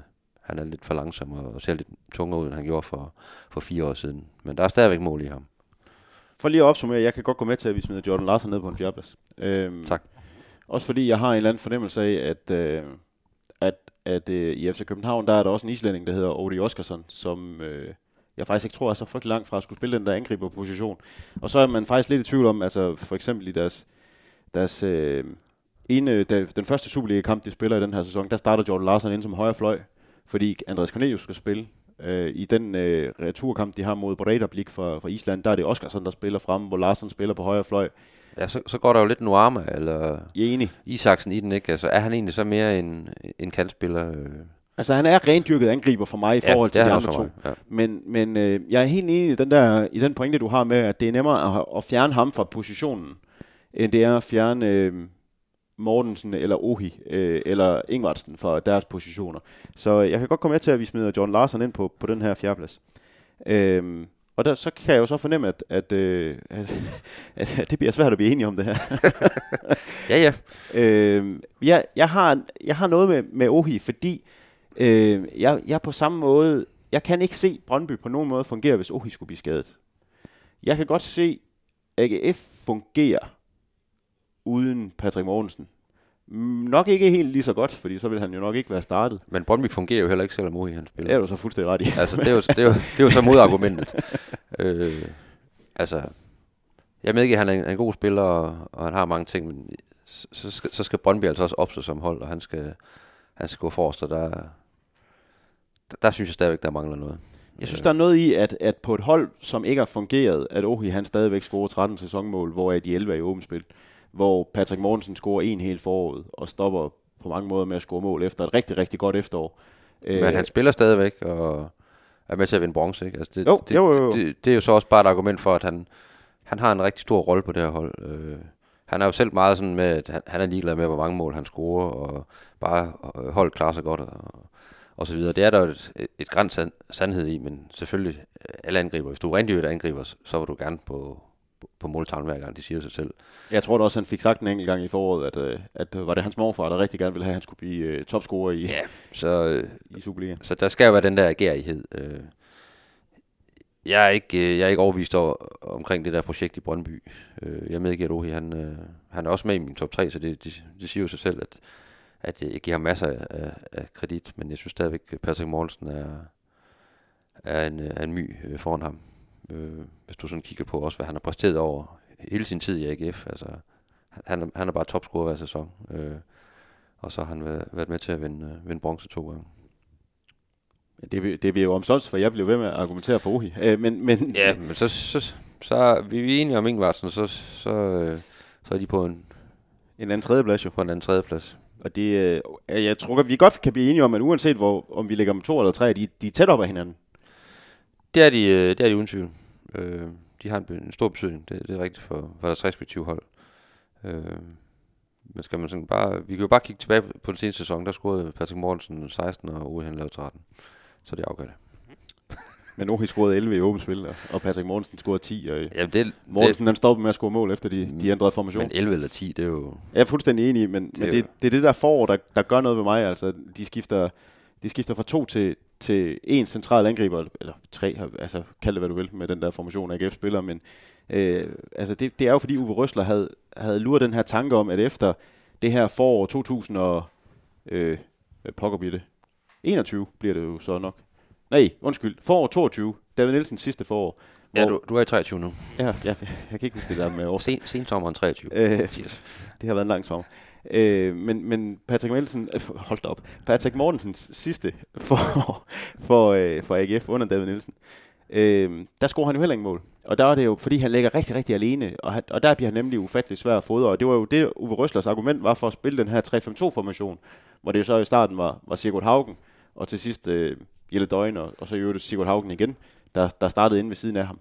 han er lidt for langsom og, og ser lidt tungere ud, end han gjorde for, for fire år siden. Men der er stadigvæk mål i ham. For lige at opsummere, jeg kan godt gå med til, at vi smider Jordan Larsen ned på en fjerdeplads. Øhm, tak. Også fordi jeg har en eller anden fornemmelse af, at, øh, at, at øh, i FC København, der er der også en islænding, der hedder Odi Oskarsson, som øh, jeg faktisk ikke tror er så frygtelig langt fra at skulle spille den der angriberposition. Og så er man faktisk lidt i tvivl om, altså for eksempel i deres, deres øh, ene, den første Superliga-kamp, de spiller i den her sæson, der starter Jordan Larsen ind som højre fløj, fordi Andreas Cornelius skal spille. Øh, I den øh, returkamp, de har mod Bredablik fra, fra Island, der er det Oskarsson, der spiller frem, hvor Larsen spiller på højre fløj. Ja, så, så går der jo lidt Nuama eller enig. Isaksen i den, ikke? Altså, er han egentlig så mere en, en kantspiller? Øh? Altså, han er rendyrket angriber for mig i Ja, forhold til de andre to. mig, ja. Men, men øh, jeg er helt enig i den, der, i den pointe, du har med, at det er nemmere at, at fjerne ham fra positionen, end det er at fjerne øh, Mortensen eller Ohi øh, eller Ingvartsen fra deres positioner. Så jeg kan godt komme med til, at vi smider John Larsen ind på, på den her fjerdeplads. Øhm, og der, så kan jeg jo så fornemme, at, at, øh, at, at, at det bliver svært at blive enige om det her. Ja, ja. Øh, jeg, jeg, har, jeg har noget med, med Ohi, fordi øh, jeg, jeg på samme måde, jeg kan ikke se Brøndby på nogen måde fungere, hvis Ohi skulle blive skadet. Jeg kan godt se AGF fungere uden Patrick Mortensen. Mm, Nok ikke helt lige så godt, fordi så vil han jo nok ikke være startet. Men Brøndby fungerer jo heller ikke, selvom Mohi han Det spiller. er du så fuldstændig ret i. Altså, det er jo, det er jo, det er jo så modargumentet. øh, altså, jeg med ikke, at han er en, en god spiller, og, og han har mange ting, men så, så, skal, så skal Brøndby altså også opstå som hold, og han skal, han skal gå forrest, og der, der, der synes jeg stadigvæk, der mangler noget. Jeg synes, der er noget i, at, at på et hold, som ikke har fungeret, at Ohi han stadigvæk scorer 13 sæsonmål, hvor de 11 er i åbent spil. Hvor Patrick Mortensen scorer en helt foråret og stopper på mange måder med at score mål efter et rigtig, rigtig godt efterår. Men han spiller stadigvæk og er med til at vinde bronze, ikke? Altså det, Jo, det, jo, jo, jo. Det, det er jo så også bare et argument for, at han, han har en rigtig stor rolle på det her hold. Øh, han er jo selv meget sådan med, at han, han er ligeglad med, hvor mange mål han scorer, og bare øh, holdet klarer sig godt, og, og så videre. Det er der jo et, et, sand, sandhed i, men selvfølgelig øh, alle angriber. Hvis du er rigtig angriber, så- var du gerne på, på, måltavlen hver gang, de siger sig selv. Jeg tror da også, han fik sagt en enkelt gang i foråret, at, øh, at øh, var det hans morfar, der rigtig gerne ville have, at han skulle blive øh, topscorer i, Ja, så, i Superligaen. Så der skal jo være den der agerighed. Øh, jeg er ikke, jeg er ikke overvist over, omkring det der projekt i Brøndby. Øh, jeg medgiver, at Ohi, han, øh, han er også med i min top 3, så det, det, det siger jo sig selv, at, at jeg giver ham masser af, af kredit, men jeg synes stadigvæk, at Patrick Mortensen er, er, en, er en my foran ham. Øh, hvis du sådan kigger på også, hvad han har præsteret over hele sin tid i AGF. Altså, han, han, er, bare topscorer hver sæson. Øh, og så har han været, været med til at vinde, øh, vinde bronze to gange. Det, det bliver jo omsonst, for jeg bliver ved med at argumentere for Ohi. Øh, men, men, Ja, men så, så, så er vi vi er enige om Ingvarsen, så, så, øh, så er de på en, en anden tredjeplads jo. på en anden tredjeplads. Og det, øh, jeg tror godt, vi godt kan blive enige om, at uanset hvor, om vi ligger med to eller tre, de, de er tæt op af hinanden. Det er de, øh, det er de uden tvivl. Øh, de har en, en stor betydning, det, det er rigtigt for, for deres respektive hold. Øh, men skal man sådan bare, vi kan jo bare kigge tilbage på, den seneste sæson, der scorede Patrick Mortensen 16, og han lavede 13. Så det afgør det. Men Ohi scorede 11 i åbent spil, og- Patrick Mortensen scorede 10, og Jamen det, Mortensen han stoppede med at score mål, efter de, de ændrede formation. men 11 eller 10, det er jo... Jeg er fuldstændig enig, i, men, Det men er det, det er det der forår, der, der gør noget ved mig. Altså, de skifter, de skifter fra to til, til en central angriber, eller tre, altså kald det hvad du vil, med den der formation af AGF-spillere, men øh, altså det, det er jo fordi Uwe Røsler havde, havde luret den her tanke om, at efter det her forår 2000 og, øh, pokker bliver det? 21 bliver det jo så nok. Nej, undskyld, forår 22, David Nielsens sidste forår. Ja, du, du er i 23 nu. Ja, ja, jeg kan ikke huske det der med år. Sen, sensommeren 23. Øh, det har været en lang sommer. Øh, men, men Patrick Nielsen, øh, hold op, Patrick Mortensens sidste for, for, øh, for AGF under David Nielsen, øh, der scorer han jo heller ikke mål. Og der er det jo, fordi han ligger rigtig, rigtig alene, og, han, og der bliver han nemlig ufattelig svær at fodre. Og det var jo det, Uwe Røslers argument var for at spille den her 3-5-2-formation, hvor det jo så i starten var, var Sigurd Haugen, og til sidst øh, Jelle Døgn, og, og så i øvrigt Sigurd Haugen igen, der, der startede inde ved siden af ham.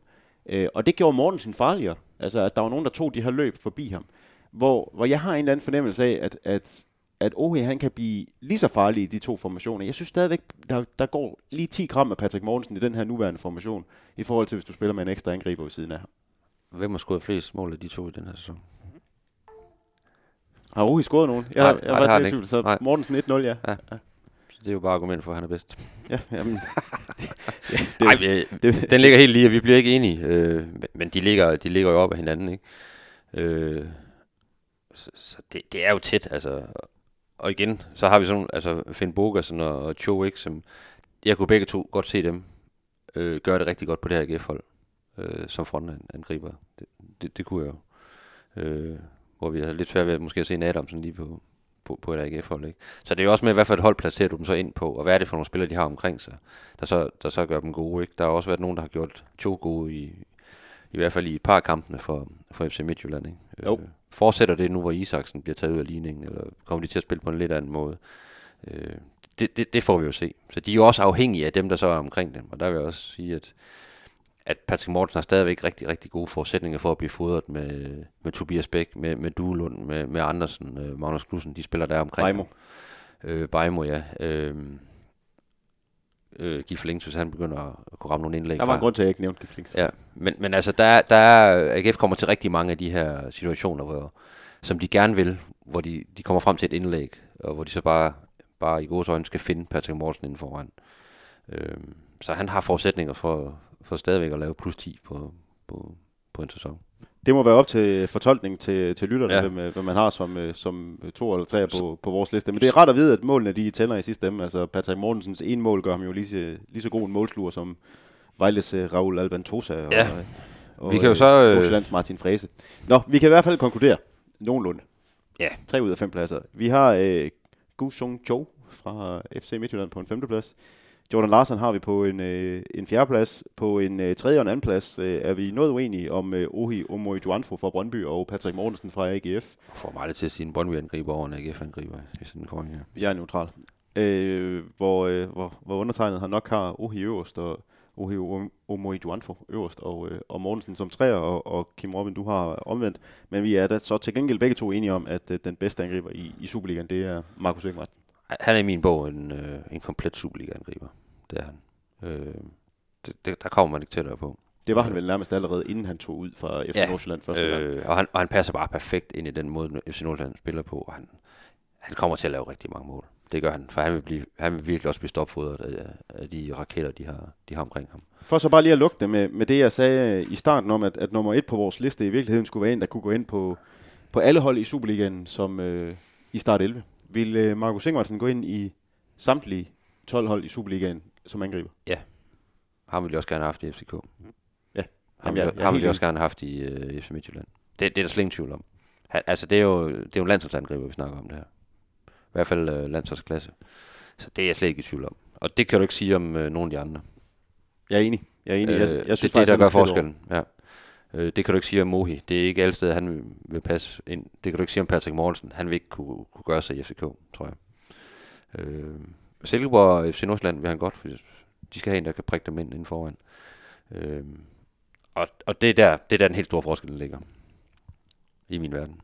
Øh, og det gjorde Mortensen farligere. Altså, at der var nogen, der tog de her løb forbi ham. Hvor, hvor jeg har en eller anden fornemmelse af, at, at, at Ohe, han kan blive lige så farlig i de to formationer. Jeg synes stadigvæk, der, der går lige 10 gram af Patrick Mortensen i den her nuværende formation, i forhold til, hvis du spiller med en ekstra angriber ved siden af ham. Hvem har scoret flest mål af de to i den her sæson? Har Ohe scoret nogen? Jeg, Nej, jeg, jeg nej, har faktisk lidt så Nej. Mortensen 1-0, ja. Så det er jo bare argument for, at han er bedst. ja jamen, Det, Ej, men, det, den ligger helt lige, og vi bliver ikke enige. Øh, men- men de ligger, de ligger jo op af hinanden, ikke? Øh, så så det, det er jo tæt, altså. Og igen, så har vi sådan, altså Finn Bogersen og, og Cho, ikke, som, jeg kunne begge to godt se dem øh, gøre det rigtig godt på det her AGF-hold, øh, som frontangriber. Det, det, det kunne jeg jo. Øh, hvor vi har lidt svært ved at måske at se en Adamsen lige på, på, på et AGF-hold. Ikke? Så det er jo også med, hvad for et hold placerer du dem så ind på, og hvad er det for nogle spillere, de har omkring sig, der så, der så gør dem gode. Ikke? Der har også været nogen, der har gjort to gode i, i hvert fald i et par af kampene for, for FC Midtjylland. Ikke? Jo. Øh, fortsætter det nu, hvor Isaksen bliver taget ud af ligningen, eller kommer de til at spille på en lidt anden måde? Øh, det, det, det får vi jo se. Så de er jo også afhængige af dem, der så er omkring dem. Og der vil jeg også sige, at, at Patrick Mortensen har stadigvæk rigtig, rigtig gode forudsætninger for at blive fodret med, med Tobias Bæk, med, med Duelund, med, med Andersen, øh, Magnus Knudsen, de spiller der omkring. Bajmo. Øh, Bajmo, ja. Øh, øh, Gif Links, hvis han begynder at kunne ramme nogle indlæg. Der var en grund til, at jeg ikke nævnte Giflings. Ja, men, men altså, der, er- der er, AGF kommer til rigtig mange af de her situationer, hvor, som de gerne vil, hvor de, de kommer frem til et indlæg, og hvor de så bare, bare i gode øjne skal finde Patrick Mortensen inden foran. Øhm, så han har forudsætninger for, for stadigvæk at lave plus 10 på, på, på en sæson. Det må være op til fortolkning til, til lytterne, Ja. hvem, øh, hvem man har som, øh, som to eller tre på, på vores liste. Men det er ret at vide, at målene de tænder i sidste ende. Altså Patrick Mortensens ene mål gør ham jo lige så, lige så god en målsluger som Vejles Raul Albantosa og, Ja. øh, og Vi kan jo så, øh, Nordsjællands Martin Frese. Nå, vi kan i hvert fald konkludere nogenlunde. Ja. Tre ud af fem pladser. Vi har øh, Gu Sung Jo fra FC Midtjylland på en femteplads. Jordan Larsen har vi på en, øh, en fjerdeplads. På en øh, tredje og en anden plads øh, er vi noget uenige om øh, Ohi Omoi Duanfo fra Brøndby og Patrick Mortensen fra AGF. får mig lidt til at sige en Brøndby-angriber over en AGF-angriber i sådan en kåring her. Jeg er neutral. Øh, hvor, øh, hvor, hvor undertegnet har nok har Ohi øverst, og Ohi Omoi Duanfo øverst, og, øh, og Mortensen som træer, og, og Kim Robin, du har omvendt. Men vi er da så til gengæld begge to enige om, at øh, den bedste angriber i, i Superligaen, det er Markus Økmark. Han er i min bog en, øh, en komplet Superliga-angriber. Det er han. Øh, det, det, der kommer man ikke tættere på. Det var han vel nærmest allerede, inden han tog ud fra FC Ja, Nordsjælland første gang. Øh, og, han, og han passer bare perfekt ind i den måde, FC Nordsjælland spiller på. Og han, han kommer til at lave rigtig mange mål. Det gør han, for han vil, blive, han vil virkelig også blive stopfodret af, af de raketter, de har, de har omkring ham. For så bare lige at lukke det med, med det, jeg sagde i starten om, at, at nummer et på vores liste i virkeligheden skulle være en, der kunne gå ind på, på alle hold i Superligaen som øh, i start 11. Vil øh, Markus Ingvartsen gå ind i samtlige 12 hold i Superligaen som angriber? Ham ville jeg også gerne have haft i FCK. Ja, Ham, Jamen, jeg- jeg, jeg ham helt ville jeg også gerne have haft i øh, FC Midtjylland. Det, det er der slet ingen tvivl om. Han, altså, det er jo, det er jo landsholdsangriber, vi snakker om det her. I hvert fald øh, landsholdsklasse. Så det er jeg slet ikke i tvivl om. Og det kan du ikke sige om øh, nogen af de andre. Jeg er enig. Jeg er enig. Jeg, jeg synes Øh, det er det, faktisk, der han er gør skridt over. forskellen. Ja. Øh, det kan du ikke sige om Mohi. Det er ikke alle steder, han vil, passe ind. Det kan du ikke sige om Patrick Mortensen. Han vil ikke kunne, kunne gøre sig i FCK, tror jeg. Øh, Silkeborg og FC Nordsjælland vil han godt, de skal have en, der kan prikke dem ind inden foran. Øh, og, og det er der, det er der den helt store forskel den ligger. I min verden.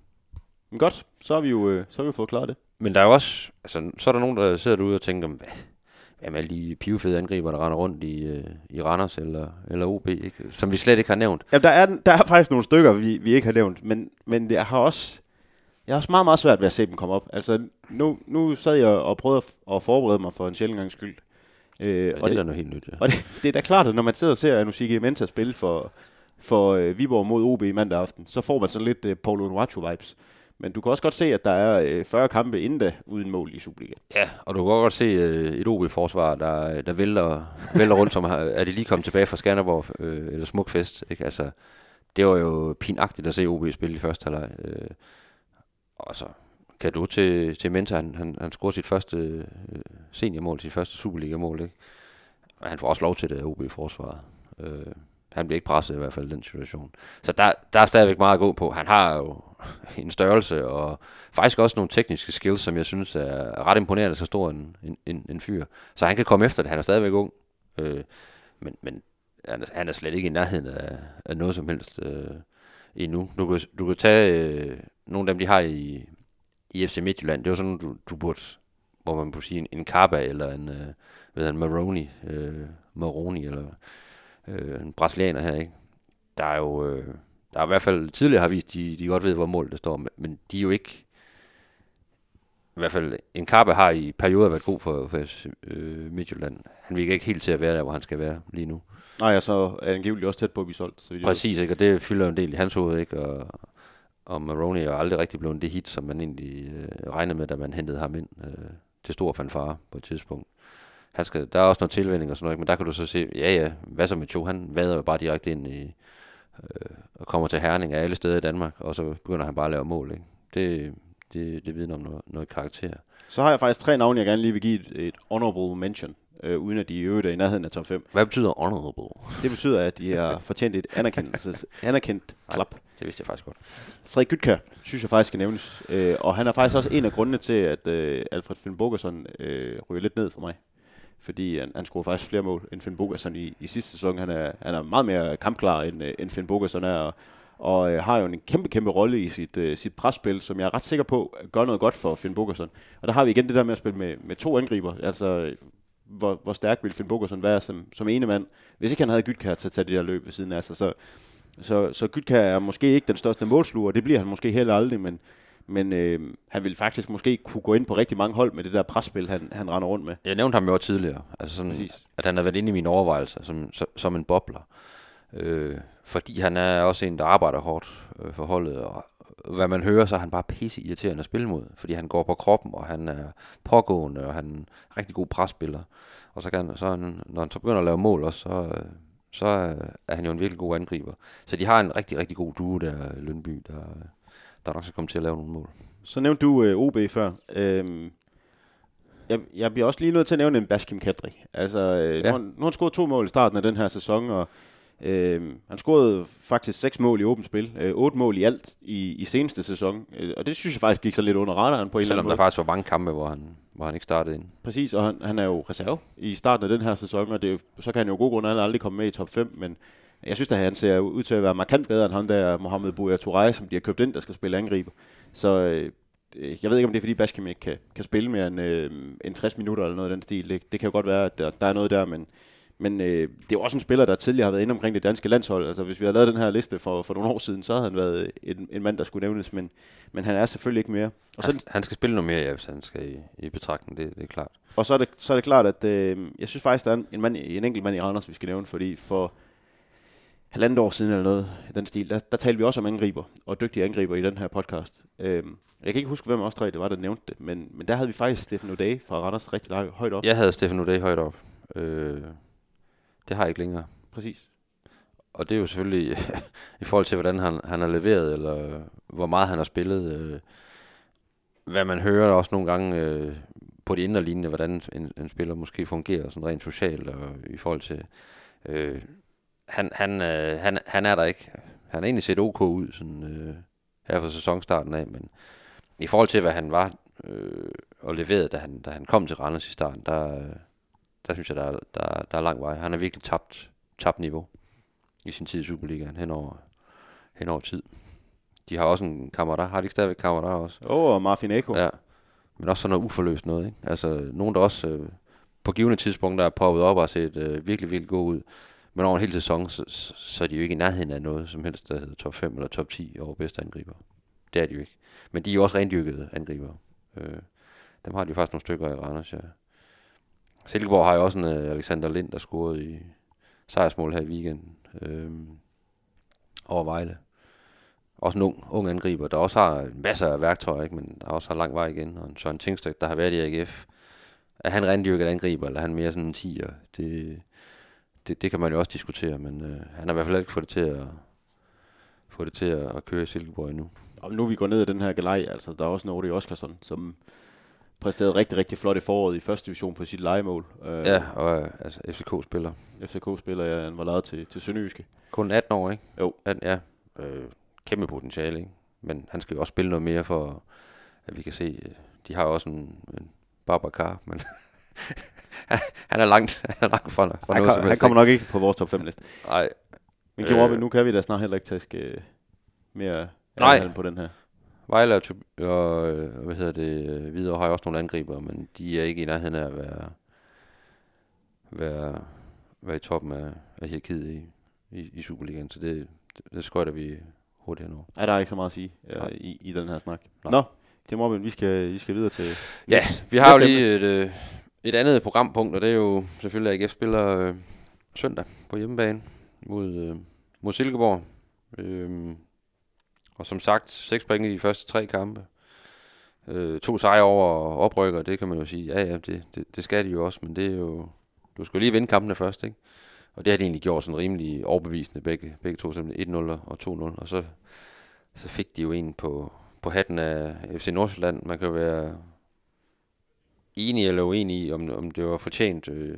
Men godt, så har vi jo øh, så har vi fået klaret det. Men der er jo også, altså, så er der nogen, der sidder derude og tænker, hvad, med alle de pivefede angriber, der render rundt i, øh, i Randers eller, eller OB, ikke? som vi slet ikke har nævnt. Ja, der, er, der er faktisk nogle stykker, vi, vi ikke har nævnt, men, men jeg har også jeg har også meget, meget svært ved at se dem komme op. Altså, nu, nu sad jeg og prøvede at, at forberede mig for en sjældent gangs skyld. Øh, Ja, og det er da noget helt nyt. Ja. Og det, det er da klart, at når man sidder og ser Anusike Menta spille for, for øh, Viborg mod OB i mandag aften, så får man sådan lidt øh, Paulo Nuachu-vibes. Men du kan også godt se, at der er øh, 40 kampe inden da uden mål i Superligaen. Ja, og du kan godt se øh, et OB-forsvar, der, der vælter, vælter rundt, som er de lige kommet tilbage fra Skanderborg, øh, eller Smukfest. Ikke? Altså, det var jo pinagtigt at se OB spille i første halvleg. Øh, og så kan du til, til Mensa, han, han, han scorede sit første øh, seniormål, sit første Superliga-mål. Ikke? Og han får også lov til det af OB-forsvaret. Øh, han bliver ikke presset i hvert fald i den situation. Så der, der er stadigvæk meget at gå på. Han har jo en størrelse og faktisk også nogle tekniske skills, som jeg synes er ret imponerende, så stor en, en, en, en fyr. Så han kan komme efter det. Han er stadigvæk ung. Øh, men men han, er, han er slet ikke i nærheden af, af noget som helst øh, endnu. Du kan, du kan tage øh, nogle af dem, de har i, i FC Midtjylland. Det er sådan, du, du burde, hvor man kunne sige en, en Carba eller en, øh, hvad hedder han, Maroni, øh, Maroni eller øh, en brasilianer her, ikke? Der er jo, øh, der er i hvert fald tidligere har vist, de, de godt ved, hvor målet det står, men- de er jo ikke, i hvert fald en Carpe har i perioder været god for, for øh, Midtjylland. Han virker ikke helt til at være der, hvor han skal være lige nu. Nej, og så er angiveligt også tæt på at blive solgt. Så. Præcis, ikke? og det fylder en del i hans hoved, ikke? Og, og Maroney er aldrig rigtig blevet det hit, som man egentlig øh, regnede med, da man hentede ham ind øh, til stor fanfare på et tidspunkt. Han skal, der er også noget tilvænding og sådan noget, men der kan du så se, ja ja, hvad så med Cho? Han vader jo bare direkte ind i, øh, og kommer til Herning af alle steder i Danmark, og så begynder han bare at lave mål. Ikke? Det, det, det vidner om noget, noget karakter. Så har jeg faktisk tre navne, jeg gerne lige vil give et, et honorable mention, øh, uden at de i øvrigt er i nærheden af top 5. Hvad betyder honorable? Det betyder, at de har fortjent et anerkendt, anerkendt klap. Det vidste jeg faktisk godt. Frederik Gytkær, synes jeg faktisk skal nævnes. Øh, og han er faktisk også en af grundene til, at øh, Alfred Finn Bogerson øh, ryger lidt ned for mig. Fordi han, han scorer faktisk flere mål end Finn Bogason i, i sidste sæson. Han er, han er meget mere kampklar, end, øh, end Finn Bogason er. Og, og øh, har jo en kæmpe, kæmpe rolle i sit, øh, sit presspil, som jeg er ret sikker på øh, gør noget godt for Finn Bogason. Og der har vi igen det der med at spille med, med to angriber. Altså, hvor, hvor stærk ville Finn Bogason være som, som ene mand, hvis ikke han havde Gytkær til at tage det der løb ved siden af sig. Så, så, så Gytkær er måske ikke den største målsluger, det bliver han måske heller aldrig, men, men øh, han vil faktisk måske kunne gå ind på rigtig mange hold med det der presspil, han, han render rundt med. Jeg nævnte ham jo også tidligere, altså sådan, Præcis. at han har været inde i mine overvejelser som, som, som en bobler. Øh, fordi han er også en, der arbejder hårdt øh, for holdet, og hvad man hører, så er han bare pisse irriterende at spille mod, fordi han går på kroppen, og han er pågående, og han er en rigtig god presspiller. Og så kan så han, når han så begynder at lave mål også, så, øh, så er han jo en virkelig god angriber. Så de har en rigtig, rigtig god duo der, Lønby, der, der nok skal komme til at lave nogle mål. Så nævnte du øh, OB før. Øhm, jeg, jeg bliver også lige nødt til at nævne en Baskim Kadri. Altså, øh, ja. nu, nu har han scoret to mål i starten af den her sæson, og øh, han scorede faktisk seks mål i åbent spil. Øh, otte mål i alt i, i seneste sæson. Øh, og det synes jeg faktisk gik så lidt under radaren på en eller Selvom anden der måde. faktisk var mange kampe, hvor han, hvor han ikke startede ind. Præcis, og han, han er jo reserve i starten af den her sæson, og det, så kan han jo af gode grunde aldrig komme med i top 5, men jeg synes, at han ser ud til at være markant bedre end ham der Mohamed Bouya Touré, som de har købt ind, der skal spille angriber. Så øh, jeg ved ikke, om det er, fordi Baskim ikke kan, kan spille mere end, øh, end 60 minutter eller noget af den stil. Det, det kan jo godt være, at der, der er noget der, men, men øh, det er jo også en spiller, der tidligere har været inde omkring det danske landshold. Altså, hvis vi havde lavet den her liste for, for nogle år siden, så havde han været en, en mand, der skulle nævnes, men, men han er selvfølgelig ikke mere. Og så, Han, han skal spille noget mere, ja, hvis han skal i, i betragtning, det, det er klart. og så er det, så er det klart, at øh, jeg synes faktisk, der er en, en, mand, en enkelt mand i Randers, vi skal nævne, fordi for halvandet år siden eller noget i den stil, der, der talte vi også om angriber, og dygtige angriber i den her podcast. Øh, jeg kan ikke huske, hvem af os tre det var, der nævnte det, men, men der havde vi faktisk Stefan O'Day fra Randers rigtig langt, højt op. Jeg havde Stefan O'Day højt op. Øh, det har jeg ikke længere. Præcis. Og det er jo selvfølgelig i forhold til, hvordan han, han har leveret, eller hvor meget han har spillet. Øh, hvad man hører også nogle gange øh, på de indre linjer, hvordan en, en spiller måske fungerer sådan rent socialt, og i forhold til... Øh, han, han, øh, han, han er der ikke. Han har egentlig set ok ud sådan, øh, her fra sæsonstarten af, men i forhold til, hvad han var øh, og leverede, da han, da han kom til Randers i starten, der, øh, der synes jeg, der, er- der, der er lang vej. Han har virkelig tabt, tabt niveau i sin tid i Superligaen hen over, hen over tid. De har også en kammerat, har de ikke stadigvæk kammerat også? Og Marfin Eko. Ja, men også sådan noget uforløst noget, ikke? Altså, nogen der også øh, på givende tidspunkter er poppet op og har set øh, virkelig, virkelig god ud. Men over en hel sæson, så, så, er de jo ikke i nærheden af noget som helst, der hedder top 5 eller top 10 over bedste angriber. Det er de jo ikke. Men de er jo også rendyrkede angriber. Øh, dem har de jo faktisk nogle stykker i Randers, ja. Silkeborg har jo også en uh, Alexander Lind, der scorede i sejrsmål her i weekenden. Øh, over Vejle. Også en ung, ung angriber, der også har masser af værktøjer, ikke? men der også har lang vej igen. Og en Søren Tingstedt, der har været i AGF. Er han rendyrket angriber, eller er han mere sådan en tiger? Det, det, det kan man jo også diskutere, men øh, han har i hvert fald ikke fået det til at, få det til at, at køre i Silkeborg endnu. Og nu vi går ned ad den her galej, altså der er også Nordi Oskarsson, som præsterede rigtig, rigtig flot i foråret i første division på sit legemål. Øh, Ja, og øh, altså FCK-spiller. FCK-spiller, ja, han var lavet til, til Sønderjyske. Kun 18 år, ikke? Jo. 18, ja. Øh, kæmpe potentiale, ikke? Men han skal jo også spille noget mere for, at vi kan se, øh, de har også en, en Babacar, men han er langt, han er langt fra, fra Han, noget kom, som han kommer nok ikke på vores top 5 liste. Nej, Men Kim Øh. Robin, nu kan vi da snart heller ikke tæske øh, mere Nej. på den her. Vejle og, og øh, hvad hedder det, øh, Hvidovre har jo også nogle angriber, men de er ikke i nærheden af at være, være, være i toppen af, af hierarkiet i, i, i Superligaen, så det, det, det skøjter vi hurtigt henover. Er der er ikke så meget at sige øh, Nej. i, i den her snak. Nej. Nå, Kim Robin, vi skal, vi skal videre til... Ja, vi har jo lige et, øh, et andet programpunkt, og det er jo selvfølgelig, at AGF spiller øh, søndag på hjemmebane mod, øh, mod Silkeborg. Øh, og som sagt, seks point i de første tre kampe. Øh, to sejre over oprykker, det kan man jo sige, ja ja, det, det, det skal de jo også, men det er jo, du skal jo lige vinde kampene først, ikke? Og det har de egentlig gjort sådan rimelig overbevisende, begge, begge to, simpelthen 1-0 og 2-0, og så, så fik de jo en på, på hatten af FC Nordsjælland. Man kan jo være enig eller uenig i, om, om det var fortjent. Øh,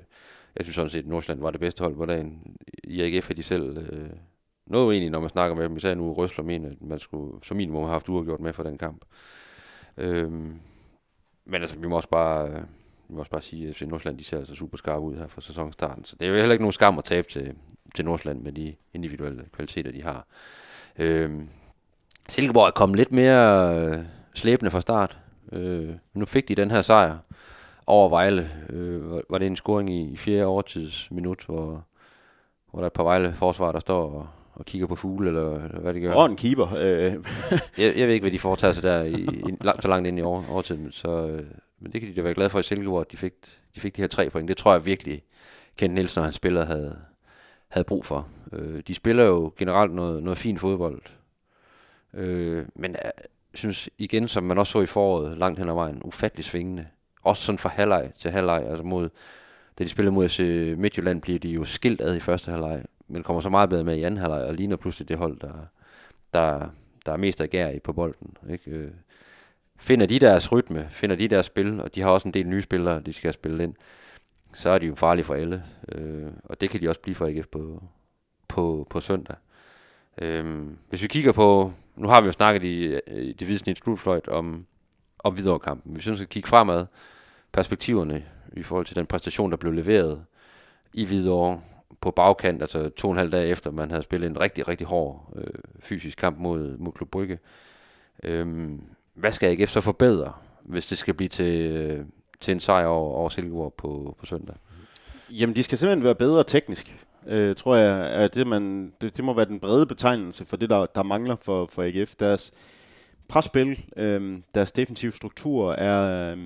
jeg synes sådan set, at Nordsjælland var det bedste hold på dagen. I AGF er de selv øh, noget uenige, når man snakker med dem. Især nu Røsler mener, at man skulle som minimum have haft uafgjort med for den kamp. Øh, men altså, vi må også bare, øh, vi må også bare sige, at FC Nordsjælland de ser altså super skarpe ud her fra sæsonstarten. Så det er jo heller ikke nogen skam at tabe til, til Nordsjælland med de individuelle kvaliteter, de har. Øh, Silkeborg er kommet lidt mere øh, slæbende fra start. Øh, nu fik de den her sejr over Vejle. Øh, var- det en scoring i, i fjerde overtidsminut, hvor, hvor der er et par Vejle forsvar, der står og, og kigger på fugle, eller, eller hvad de gør. Og en keeper. Øh, Jeg, jeg ved ikke, hvad de foretager sig der i, i, langt, så langt ind i over, overtiden, så, øh, men det kan de da være glade for i Silkeborg, at de fik, de fik de her tre point. Det tror jeg virkelig, Kent Nielsen og hans spillere havde, havde brug for. Øh, de spiller jo generelt noget, noget fin fodbold, øh, men jeg synes igen, som man også så i foråret, langt hen ad vejen, ufattelig svingende. Også sådan fra halvleg til halvleg, altså mod, da de spiller mod FC Midtjylland, bliver de jo skilt ad i første halvleg, men kommer så meget bedre med i anden halvleg, og ligner pludselig det hold, der, der, der er mest agerig gær i på bolden. Ikke? Øh, finder de deres rytme, finder de deres spil, og de har også en del nye spillere, de skal spille ind, så er de jo farlige for alle. Øh, og det kan de også blive for AGF på, på, på søndag. Øhm, hvis vi kigger på, nu har vi jo snakket i, øh, i det hvide snit slutfløjt om, om videre kampen. Hvis vi skal kigge fremad, perspektiverne i forhold til den præstation, der blev leveret i Hvidovre på bagkant, altså to og en halv dag efter, man havde spillet en rigtig, rigtig hård øh, fysisk kamp mod, mod Klub Brygge. Øhm, hvad skal AGF så forbedre, hvis det skal blive til, øh, til en sejr over, over Silkeborg på, på søndag? Jamen, de skal simpelthen være bedre teknisk, øh, tror jeg. At det, man, det, det må være den brede betegnelse for det, der, der mangler for, for AGF. Deres presspil, øh, deres defensive struktur er... Øh,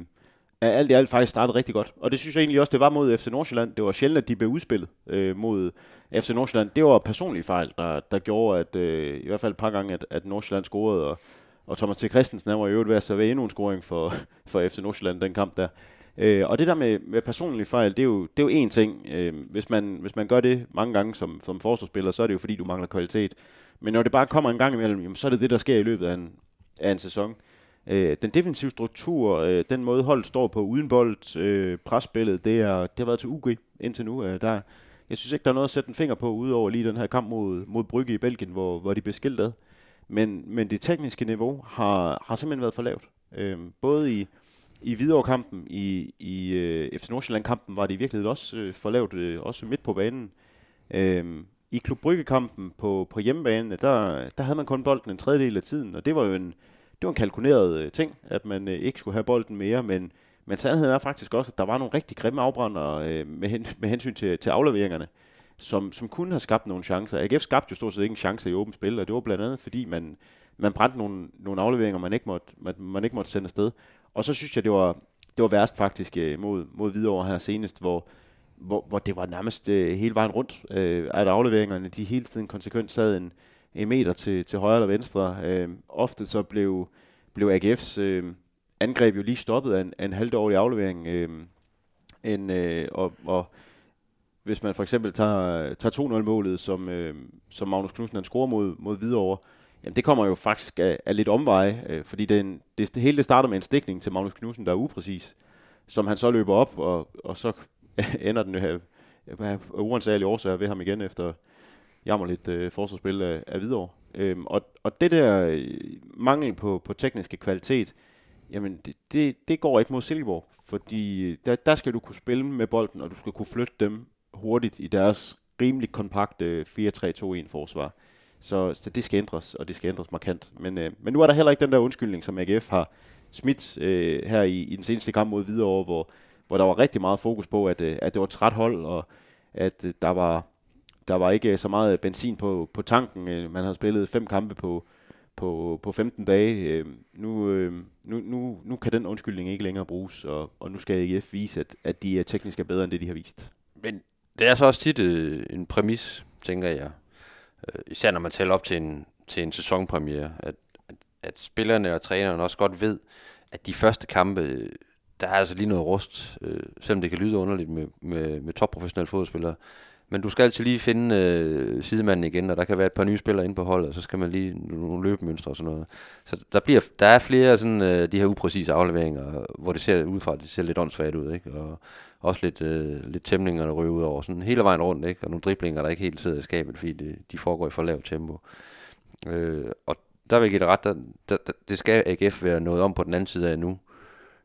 er alt i alt faktisk startet rigtig godt. Og det synes jeg egentlig også, det var mod FC Nordsjælland. Det var sjældent, at de blev udspillet øh, mod FC Nordsjælland. Det var personlige fejl, der, der gjorde, at øh, i hvert fald et par gange, at, at Nordsjælland scorede, og, og Thomas T. Christensen var i øvrigt ved at servere endnu en scoring for, for FC Nordsjælland, den kamp der. Øh, og det der med, med personlige fejl, det er jo, det er jo én ting. Øh, hvis, man, hvis man gør det mange gange som, som forsvarsspiller, så er det jo fordi, du mangler kvalitet. Men når det bare kommer en gang imellem, jamen, så er det det, der sker i løbet af en, af en sæson. Øh, den defensive struktur, øh, den måde holdet står på uden bold, øh, presspillet, det, er, det har været til UG indtil nu. Øh, der, jeg synes ikke, der er noget at sætte en finger på, udover lige den her kamp mod, mod Brygge i Belgien, hvor, hvor de blev skilt Men, men det tekniske niveau har, har simpelthen været for lavt. Øh, både i, i Hvidovre-kampen, i, i øh, FC Nordsjælland-kampen var det i virkeligheden også øh, for lavt, øh, også midt på banen. Øh, I Klub Brygge-kampen på, på hjemmebane, der, der havde man kun bolden en tredjedel af tiden, og det var jo en, det var en kalkuleret øh, ting, at man øh, ikke skulle have bolden mere, men, men sandheden er faktisk også, at der var nogle rigtig grimme afbrænder øh, med, hen, med hensyn til, til afleveringerne, som, som kunne have skabt nogle chancer. AGF skabte jo stort set ikke en chance i åbent spil, og det var blandt andet fordi, man, man brændte nogle, nogle afleveringer, man ikke, måtte, man, man ikke måtte sende afsted. Og så synes jeg, det var, det var værst faktisk øh, mod, mod Hvidovre her senest, hvor, hvor, hvor det var nærmest øh, hele vejen rundt, øh, at afleveringerne de hele tiden konsekvent sad en, en meter til, til højre eller venstre. Øh, ofte så blev, blev AGF's øh, angreb jo lige stoppet af en, af en halvdårlig aflevering. Øh, en, øh, og, og hvis man for eksempel tager, tager 2-0-målet, som, øh, som Magnus Knudsen han scorer mod, mod Hvidovre, jamen det kommer jo faktisk af, af lidt omveje, øh, fordi det, det, det hele det starter med en stikning til Magnus Knudsen, der er upræcis, som han så løber op, og, og så ender den jo af, af uansagelige årsager ved ham igen efter, jammerligt øh, forsvarsspil af, af Hvidovre. Øhm, og, og det der øh, mangel på, på tekniske kvalitet, jamen det, det, det går ikke mod Silkeborg, fordi øh, der, der skal du kunne spille med bolden, og du skal kunne flytte dem hurtigt i deres rimelig kompakte øh, 4-3-2-1 forsvar. Så, så det skal ændres, og det skal ændres markant. Men, øh, men nu er der heller ikke den der undskyldning, som AGF har smidt øh, her i, i den seneste kamp mod Hvidovre, hvor, hvor der var rigtig meget fokus på, at, øh, at det var et træt hold, og at øh, der var der var ikke øh, så meget benzin på, på tanken. Øh, man havde spillet fem kampe på, på, på 15 dage. Øh, nu, øh, nu, nu, nu kan den undskyldning ikke længere bruges, og, og nu skal AGF vise, at, at de er teknisk er bedre end det, de har vist. Men det er så også tit øh, en præmis, tænker jeg. Øh, især når man tæller op til en, til en sæsonpremiere, at, at, at spillerne og trænerne også godt ved, at de første kampe, øh, der er altså lige noget rust, øh, selvom det kan lyde underligt med, med, med topprofessionelle fodboldspillere, men du skal altid lige finde øh, sidemanden igen, og der kan være et par nye spillere inde på holdet, og så skal man lige nogle løbemønstre og sådan noget. Så der, bliver, der er flere sådan, øh, de her upræcise afleveringer, hvor det ser ud fra, det ser lidt åndssvagt ud, ikke? Og også lidt, øh, lidt tæmninger, der ryger ud over, sådan hele vejen rundt, ikke? Og nogle driblinger, der ikke helt sidder i skabet, fordi det, de foregår i for lavt tempo. Øh, og der vil jeg give det ret, der, der, der, det skal AGF være noget om på den anden side af nu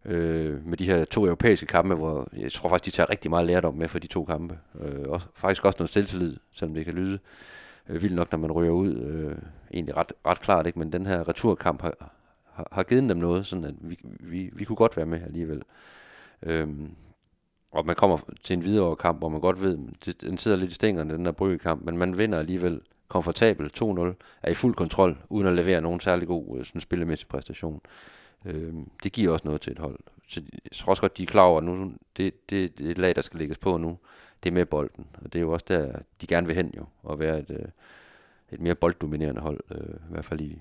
øh, med de her to europæiske kampe, hvor jeg tror faktisk, de tager rigtig meget lærdom med for de to kampe. Øh, og faktisk også noget selvtillid, selvom det kan lyde øh, vildt nok, når man ryger ud. Øh, egentlig ret, ret klart, ikke? men den her returkamp har, har, har givet dem noget, sådan at vi, vi, vi kunne godt være med alligevel. Øh, og man kommer til en videre kamp, hvor man godt ved, det, den sidder lidt i stængerne, den der bryggekamp, men man vinder alligevel komfortabelt 2-0, er i fuld kontrol, uden at levere nogen særlig god øh, sådan spillemæssig præstation. Øh, det giver også noget til et hold. Så jeg tror også godt, de er klar over, at nu, det, det, det lag, der skal lægges på nu, det er med bolden. Og det er jo også der, de gerne vil hen jo, og være et, øh, et mere bolddominerende hold, øh, i hvert fald i,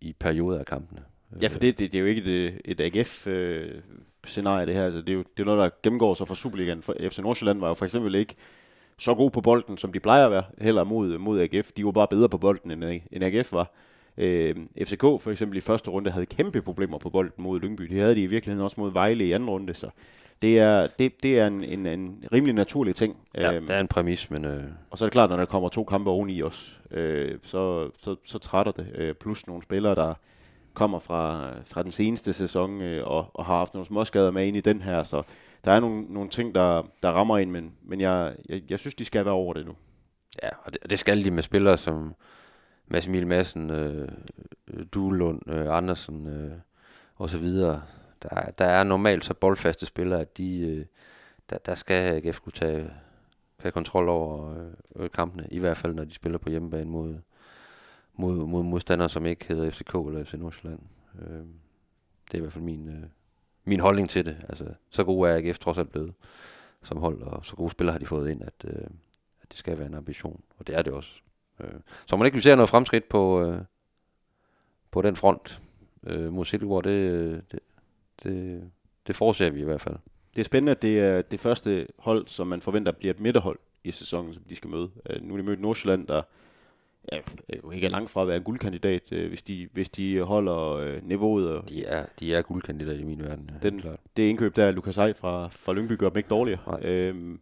i perioder af kampene. Ja, for det, det, det er jo ikke et, et AGF-scenarie, øh, det her. Altså, det, er jo, det er noget, der gennemgår sig fra Superligaen. For FC Nordsjælland var jo for eksempel ikke så god på bolden, som de plejer at være, heller mod, mod AGF. De var bare bedre på bolden, end, end AGF var. Øh, FCK for eksempel i første runde havde kæmpe problemer på bolden mod Lyngby. Det havde de i virkeligheden også mod Vejle i anden runde, så det er, det, det er en, en, en rimelig naturlig ting. Ja, Øhm, det er en præmis, men øh, og så er det klart, når der kommer to kampe oveni os, øh, så, så, så trætter det. Øh, plus nogle spillere, der kommer fra, fra den seneste sæson øh, og, og har haft nogle småskader med ind i den her. Så der er nogle, nogle ting, der, der rammer ind, men, men jeg, jeg, jeg synes, de skal være over det nu. ja, og det, og det skal de med spillere som Mads Emil Madsen, øh, øh, Duelund, øh, Andersen øh, og så videre. Der, der er normalt så boldfaste spillere, at de, øh, der, der skal AGF kunne tage, tage kontrol over øh, øh, kampene, i hvert fald når de spiller på hjemmebane mod, mod, mod modstandere, som ikke hedder FCK eller FC Nordsjælland. Øh, det er i hvert fald min, øh, min holdning til det. Altså, så god er AGF trods alt blevet som hold, og så gode spillere har de fået ind, at, øh, at det skal være en ambition, og det er det også. Øh, så man ikke vi ser noget fremskridt på, øh, på den front øh, mod Silkeborg, det, det, det, det forudser vi i hvert fald. Det er spændende, at det er det første hold, som man forventer bliver et midterhold i sæsonen, som de skal møde. Nu er de mødt Nordsjælland, der ja, jo ikke er langt fra at være en guldkandidat, hvis, de, hvis de holder niveauet. Og De er, de er guldkandidater i min verden. ja, Den- klart. det indkøb der, Lukas Ej fra, fra Lyngby, gør dem ikke dårligere. Nej. Øhm,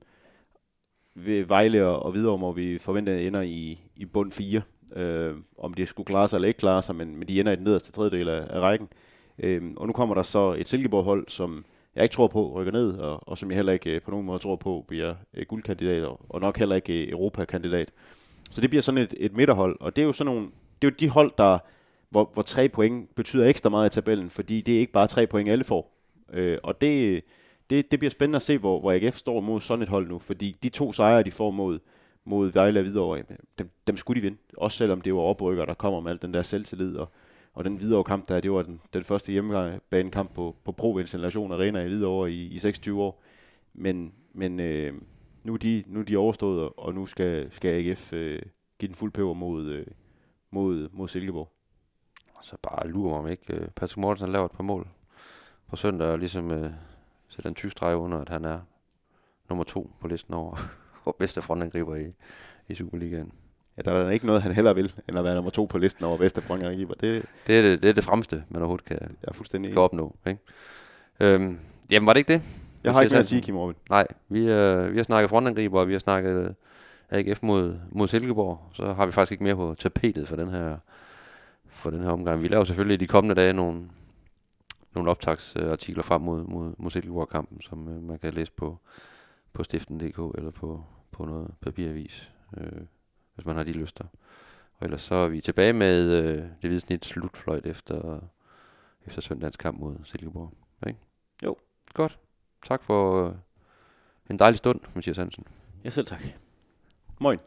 ved Vejle og, og videre hvor vi forventer ender i, i bund 4. Øh, om det skulle klare sig eller ikke klare sig, men, men de ender i den nederste tredjedel af, af rækken. Øh, og nu kommer der så et Silkeborg-hold, som jeg ikke tror på rykker ned, og, og som jeg heller ikke øh, på nogen måde tror på bliver øh, guldkandidat, og, og nok heller ikke øh, Europakandidat. Så det bliver sådan et, et midterhold, og det er jo sådan nogle, det er jo de hold, der, hvor, hvor tre point betyder ekstra meget i tabellen, fordi det er ikke bare tre point, alle får. Øh, og det, det, det bliver spændende at se, hvor, hvor AGF står mod sådan et hold nu, fordi de to sejre, de får mod, mod Vejle og Hvidovre, dem, dem skulle de vinde. Også selvom det var oprykker, der kommer med al den der selvtillid, og, og den Hvidovre kamp der, det var den, den første hjemmebanekamp på, på Pro Ventilation Arena i Hvidovre i, i 26 år. Men, men øh, nu, er de, nu er de overstået, og- og nu skal, skal AGF øh, give den fuld peber mod, øh, mod, mod Silkeborg. Så bare lurer mig om ikke. Øh, Patrick Mortensen laver et par mål på søndag, og ligesom øh, sætter en tysk streg under, at han er nummer to på listen over, over bedste frontangriber i, i Superligaen. Ja, der er da ikke noget, han heller vil, end at være nummer to på listen over bedste frontangriber. Det Det er det, det, er det fremste, man overhovedet kan, jeg er fuldstændig kan opnå. Ikke? Øhm, jamen, var det ikke det? Jeg har ikke mere at sige, Kim Robin. Nej, vi, øh, vi har snakket frontangriber, og vi har snakket øh, AGF mod, mod Silkeborg. Så har vi faktisk ikke mere på tapetet for den her, for den her omgang. Vi laver selvfølgelig i de kommende dage nogle, nogle optagsartikler frem mod, mod, mod Silkeborg-kampen, som øh, man kan læse på, på stiften.dk eller på, på noget papiravis, øh, hvis man har de lyster. Og ellers så er vi tilbage med øh, det hvide snit slutfløjt efter, efter søndagens kamp mod Silkeborg. Ikke? Jo. Godt. Tak for øh, en dejlig stund, Mathias Hansen. Ja, selv tak. Moin.